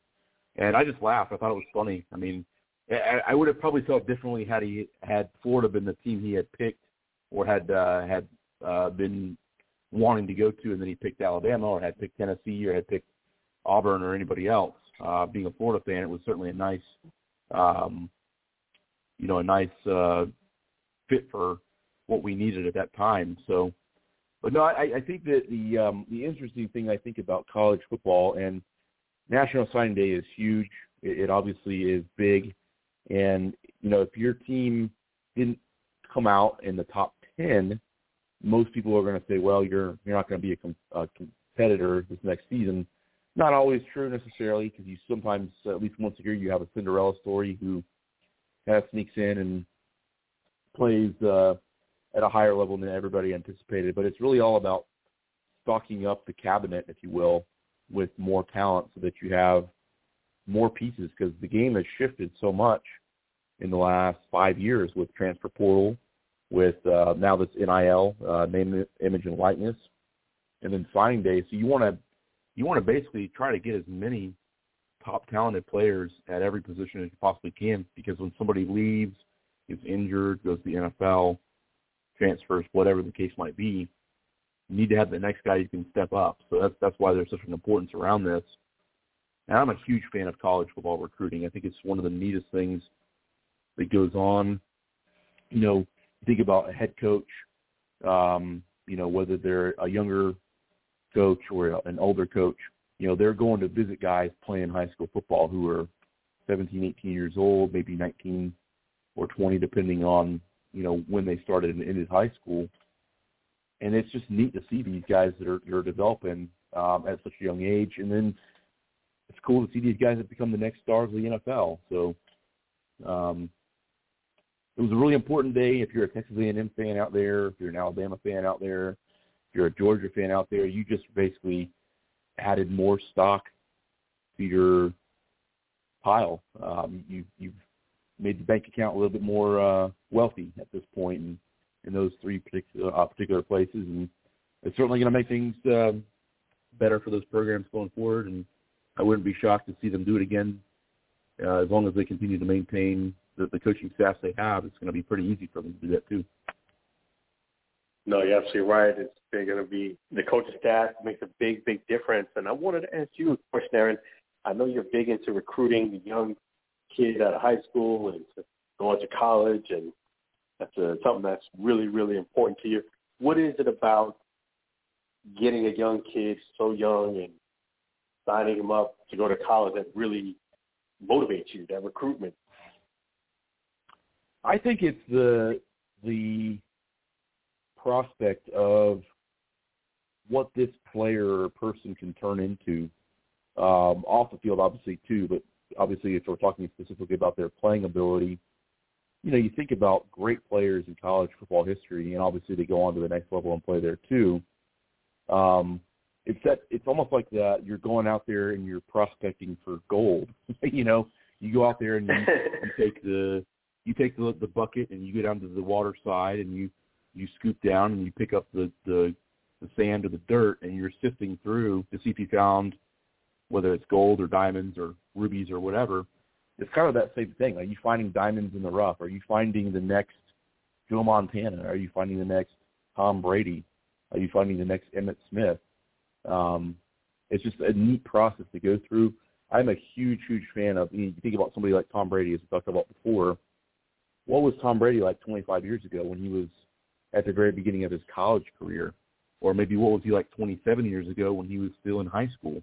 and I just laughed. I thought it was funny. I mean, I, I would have probably felt differently had he had Florida been the team he had picked or had uh, had uh, been wanting to go to, and then he picked Alabama or had picked Tennessee or had picked Auburn or anybody else. Uh, being a Florida fan, it was certainly a nice, um, you know, a nice uh, fit for what we needed at that time. So, but no, I, I think that the um, the interesting thing I think about college football and National Signing Day is huge. It, it obviously is big. And you know, if your team didn't come out in the top ten, most people are going to say, well, you're you're not going to be a, com- a competitor this next season. Not always true necessarily, because you sometimes, at least once a year, you have a Cinderella story who kind of sneaks in and plays uh, at a higher level than everybody anticipated. But it's really all about stocking up the cabinet, if you will, with more talent, so that you have more pieces because the game has shifted so much in the last five years with transfer portal, with uh, now this NIL, uh, name, image, and likeness, and then signing day. So you want to you want to basically try to get as many top talented players at every position as you possibly can because when somebody leaves, gets injured, goes to the NFL, transfers, whatever the case might be, you need to have the next guy who can step up. So that's that's why there's such an importance around this. And I'm a huge fan of college football recruiting. I think it's one of the neatest things that goes on. You know, think about a head coach, um, you know, whether they're a younger coach or an older coach, you know, they're going to visit guys playing high school football who are 17, 18 years old, maybe 19 or 20, depending on, you know, when they started in, in high school. And it's just neat to see these guys that are, that are developing um, at such a young age. And then it's cool to see these guys that become the next stars of the NFL. So um, it was a really important day. If you're a Texas A&M fan out there, if you're an Alabama fan out there, if you're a Georgia fan out there, you just basically added more stock to your pile. Um, you, you've made the bank account a little bit more uh, wealthy at this point in, in those three particular, uh, particular places, and it's certainly going to make things uh, better for those programs going forward. And I wouldn't be shocked to see them do it again. Uh, as long as they continue to maintain the, the coaching staff they have, it's going to be pretty easy for them to do that too. No, you're absolutely right. It's they're going to be the coaching staff makes a big, big difference. And I wanted to ask you a question, Aaron. I know you're big into recruiting the young kids out of high school and going to college, and that's a, something that's really, really important to you. What is it about getting a young kid so young and signing him up to go to college that really motivates you, that recruitment? I think it's the the prospect of what this player or person can turn into um, off the field, obviously too. But obviously, if we're talking specifically about their playing ability, you know, you think about great players in college football history, and obviously they go on to the next level and play there too. Um, it's that it's almost like that you're going out there and you're prospecting for gold. you know, You go out there and you, you take the you take the the bucket and you go down to the water side and you you scoop down and you pick up the the, the sand or the dirt and you're sifting through to see if you found whether it's gold or diamonds or rubies or whatever. It's kind of that same thing. Are you finding diamonds in the rough? Are you finding the next Joe Montana? Are you finding the next Tom Brady? Are you finding the next Emmitt Smith? Um, it's just a neat process to go through. I'm a huge, huge fan of. You think about somebody like Tom Brady, as we talked about before. What was Tom Brady like 25 years ago when he was at the very beginning of his college career, or maybe what was he like 27 years ago when he was still in high school?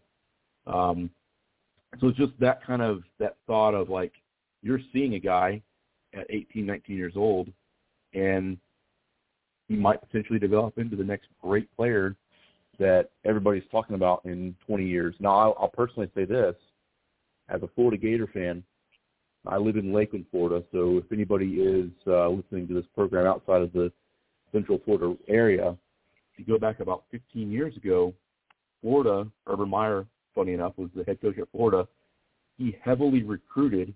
Um, so it's just that kind of that thought of like you're seeing a guy at 18, 19 years old, and he might potentially develop into the next great player that everybody's talking about in 20 years. Now, I'll, I'll personally say this: as a Florida Gator fan, I live in Lakeland, Florida. So if anybody is uh, listening to this program outside of the Central Florida area, if you go back about 15 years ago, Florida, Urban Meyer, funny enough, was the head coach at Florida. He heavily recruited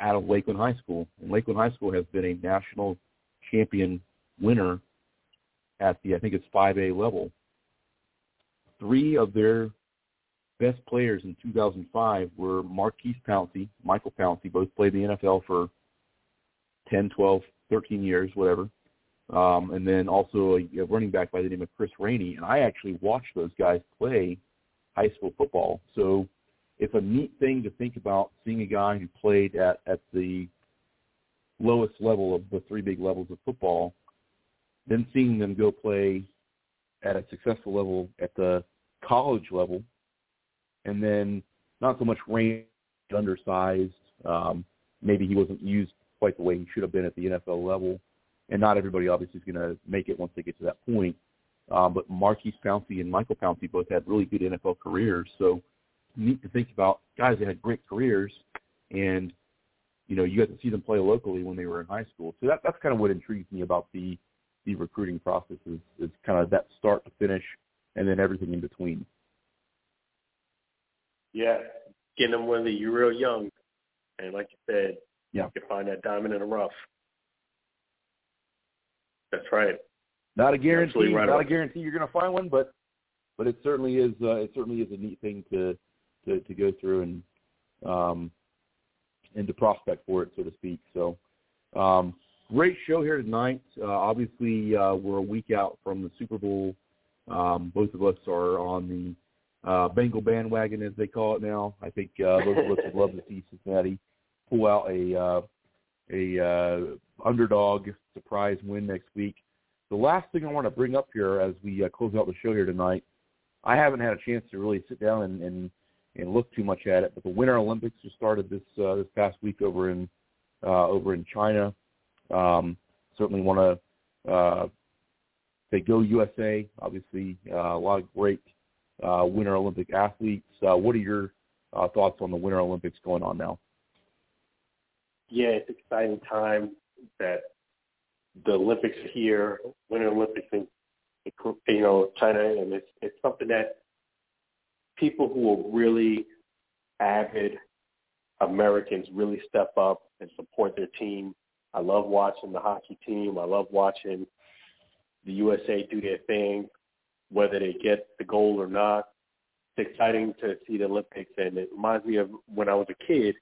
out of Lakeland High School, and Lakeland High School has been a national champion winner at the I think it's 5A level. Three of their best players in 2005 were Maurkice Pouncey, Michael Pouncey, both played the NFL for 10, 12, 13 years, whatever. Um, and then also a, a running back by the name of Chris Rainey. And I actually watched those guys play high school football. So it's a neat thing to think about seeing a guy who played at, at the lowest level of the three big levels of football, then seeing them go play at a successful level at the college level, and then not so much range, undersized. Um, maybe he wasn't used quite the way he should have been at the NFL level, and not everybody obviously is going to make it once they get to that point. Um, but Maurkice Pouncey and Michael Pouncey both had really good NFL careers, so neat to think about guys that had great careers, and you know you got to see them play locally when they were in high school. So that that's kind of what intrigues me about the the recruiting process is, is kind of that start to finish, and then everything in between. Yeah, getting them when they're real young, and like you said, yeah, you can find that diamond in the rough. That's right. Not a guarantee. Right not about. a guarantee you're going to find one, but but it certainly is. Uh, it certainly is a neat thing to to, to go through and um, and to prospect for it, so to speak. So, um, great show here tonight. Uh, obviously, uh, we're a week out from the Super Bowl. Um, both of us are on the uh, Bengal bandwagon, as they call it now. I think uh, both of us would love to see Cincinnati pull out a uh, a uh, underdog surprise win next week. The last thing I want to bring up here as we uh, close out the show here tonight, I haven't had a chance to really sit down and, and, and look too much at it, but the Winter Olympics just started this uh, this past week over in uh, over in China. Um, certainly want to uh, say go USA. Obviously, uh, a lot of great uh, Winter Olympic athletes. Uh, what are your uh, thoughts on the Winter Olympics going on now? Yeah, it's exciting time that the Olympics are here, Winter Olympics in you know China, and it's it's something that people who are really avid Americans really step up and support their team. I love watching the hockey team. I love watching the USA do their thing, whether they get the gold or not. It's exciting to see the Olympics, and it reminds me of when I was a kid,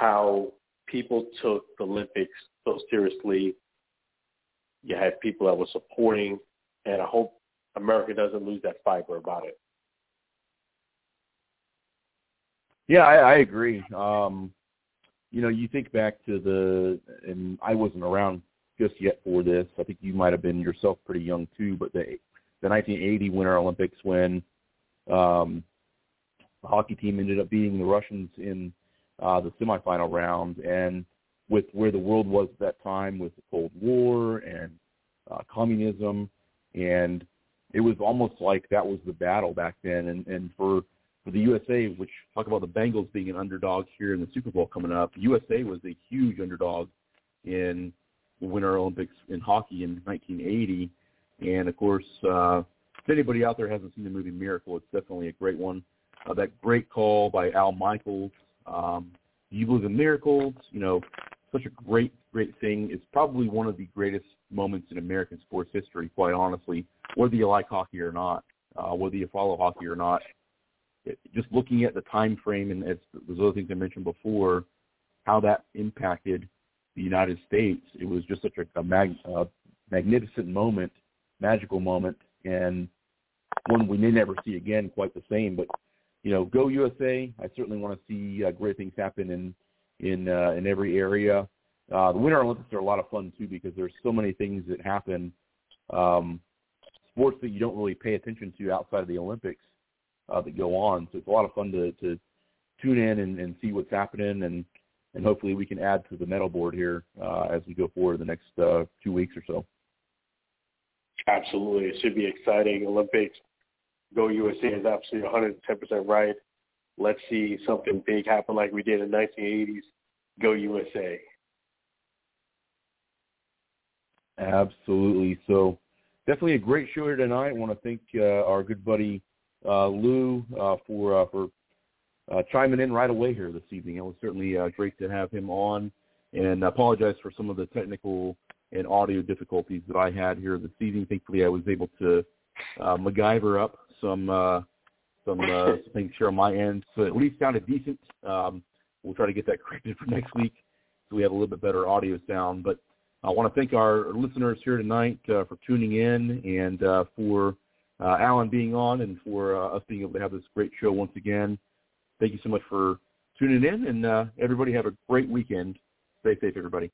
how people took the Olympics so seriously. You had people that were supporting, and I hope America doesn't lose that fiber about it. Yeah, I, I agree. Um, you know, you think back to the, and I wasn't around just yet for this. I think you might have been yourself pretty young too, but the the 1980 Winter Olympics when um, the hockey team ended up beating the Russians in uh, the semifinal round, and with where the world was at that time with the Cold War and uh, communism, and it was almost like that was the battle back then. And, and for for the USA, which talk about the Bengals being an underdog here in the Super Bowl coming up, USA was a huge underdog in Winter Olympics in hockey in 1980. And of course, uh, if anybody out there hasn't seen the movie Miracle, it's definitely a great one. Uh, that great call by Al Michaels Um, you believe in miracles? You know, such a great, great thing. It's probably one of the greatest moments in American sports history, quite honestly, whether you like hockey or not, uh, whether you follow hockey or not. It, just looking at the time frame and as those other things I mentioned before, how that impacted the United States, it was just such a, a mag, uh, magnificent moment, magical moment, and one we may never see again quite the same. But you know, go USA! I certainly want to see uh, great things happen in in uh, in every area. Uh, the Winter Olympics are a lot of fun too because there's so many things that happen, um, sports that you don't really pay attention to outside of the Olympics uh, that go on. So it's a lot of fun to, to tune in and, and see what's happening, and and hopefully we can add to the medal board here uh, as we go forward the next uh, two weeks or so. Absolutely, it should be exciting. Olympics, go USA is absolutely 110% right. Let's see something big happen like we did in the 1980s. Go USA. Absolutely. So definitely a great show here tonight. I want to thank uh, our good buddy uh, Lou uh, for uh, for uh, chiming in right away here this evening. It was certainly uh, great to have him on, and I apologize for some of the technical and audio difficulties that I had here this evening. Thankfully, I was able to MacGyver up some uh, some uh, things here on my end, so at least sounded decent. Um, we'll try to get that corrected for next week, so we have a little bit better audio sound. But I want to thank our listeners here tonight uh, for tuning in and uh, for uh, Alan being on and for uh, us being able to have this great show once again. Thank you so much for tuning in, and uh, everybody have a great weekend. Stay safe, everybody.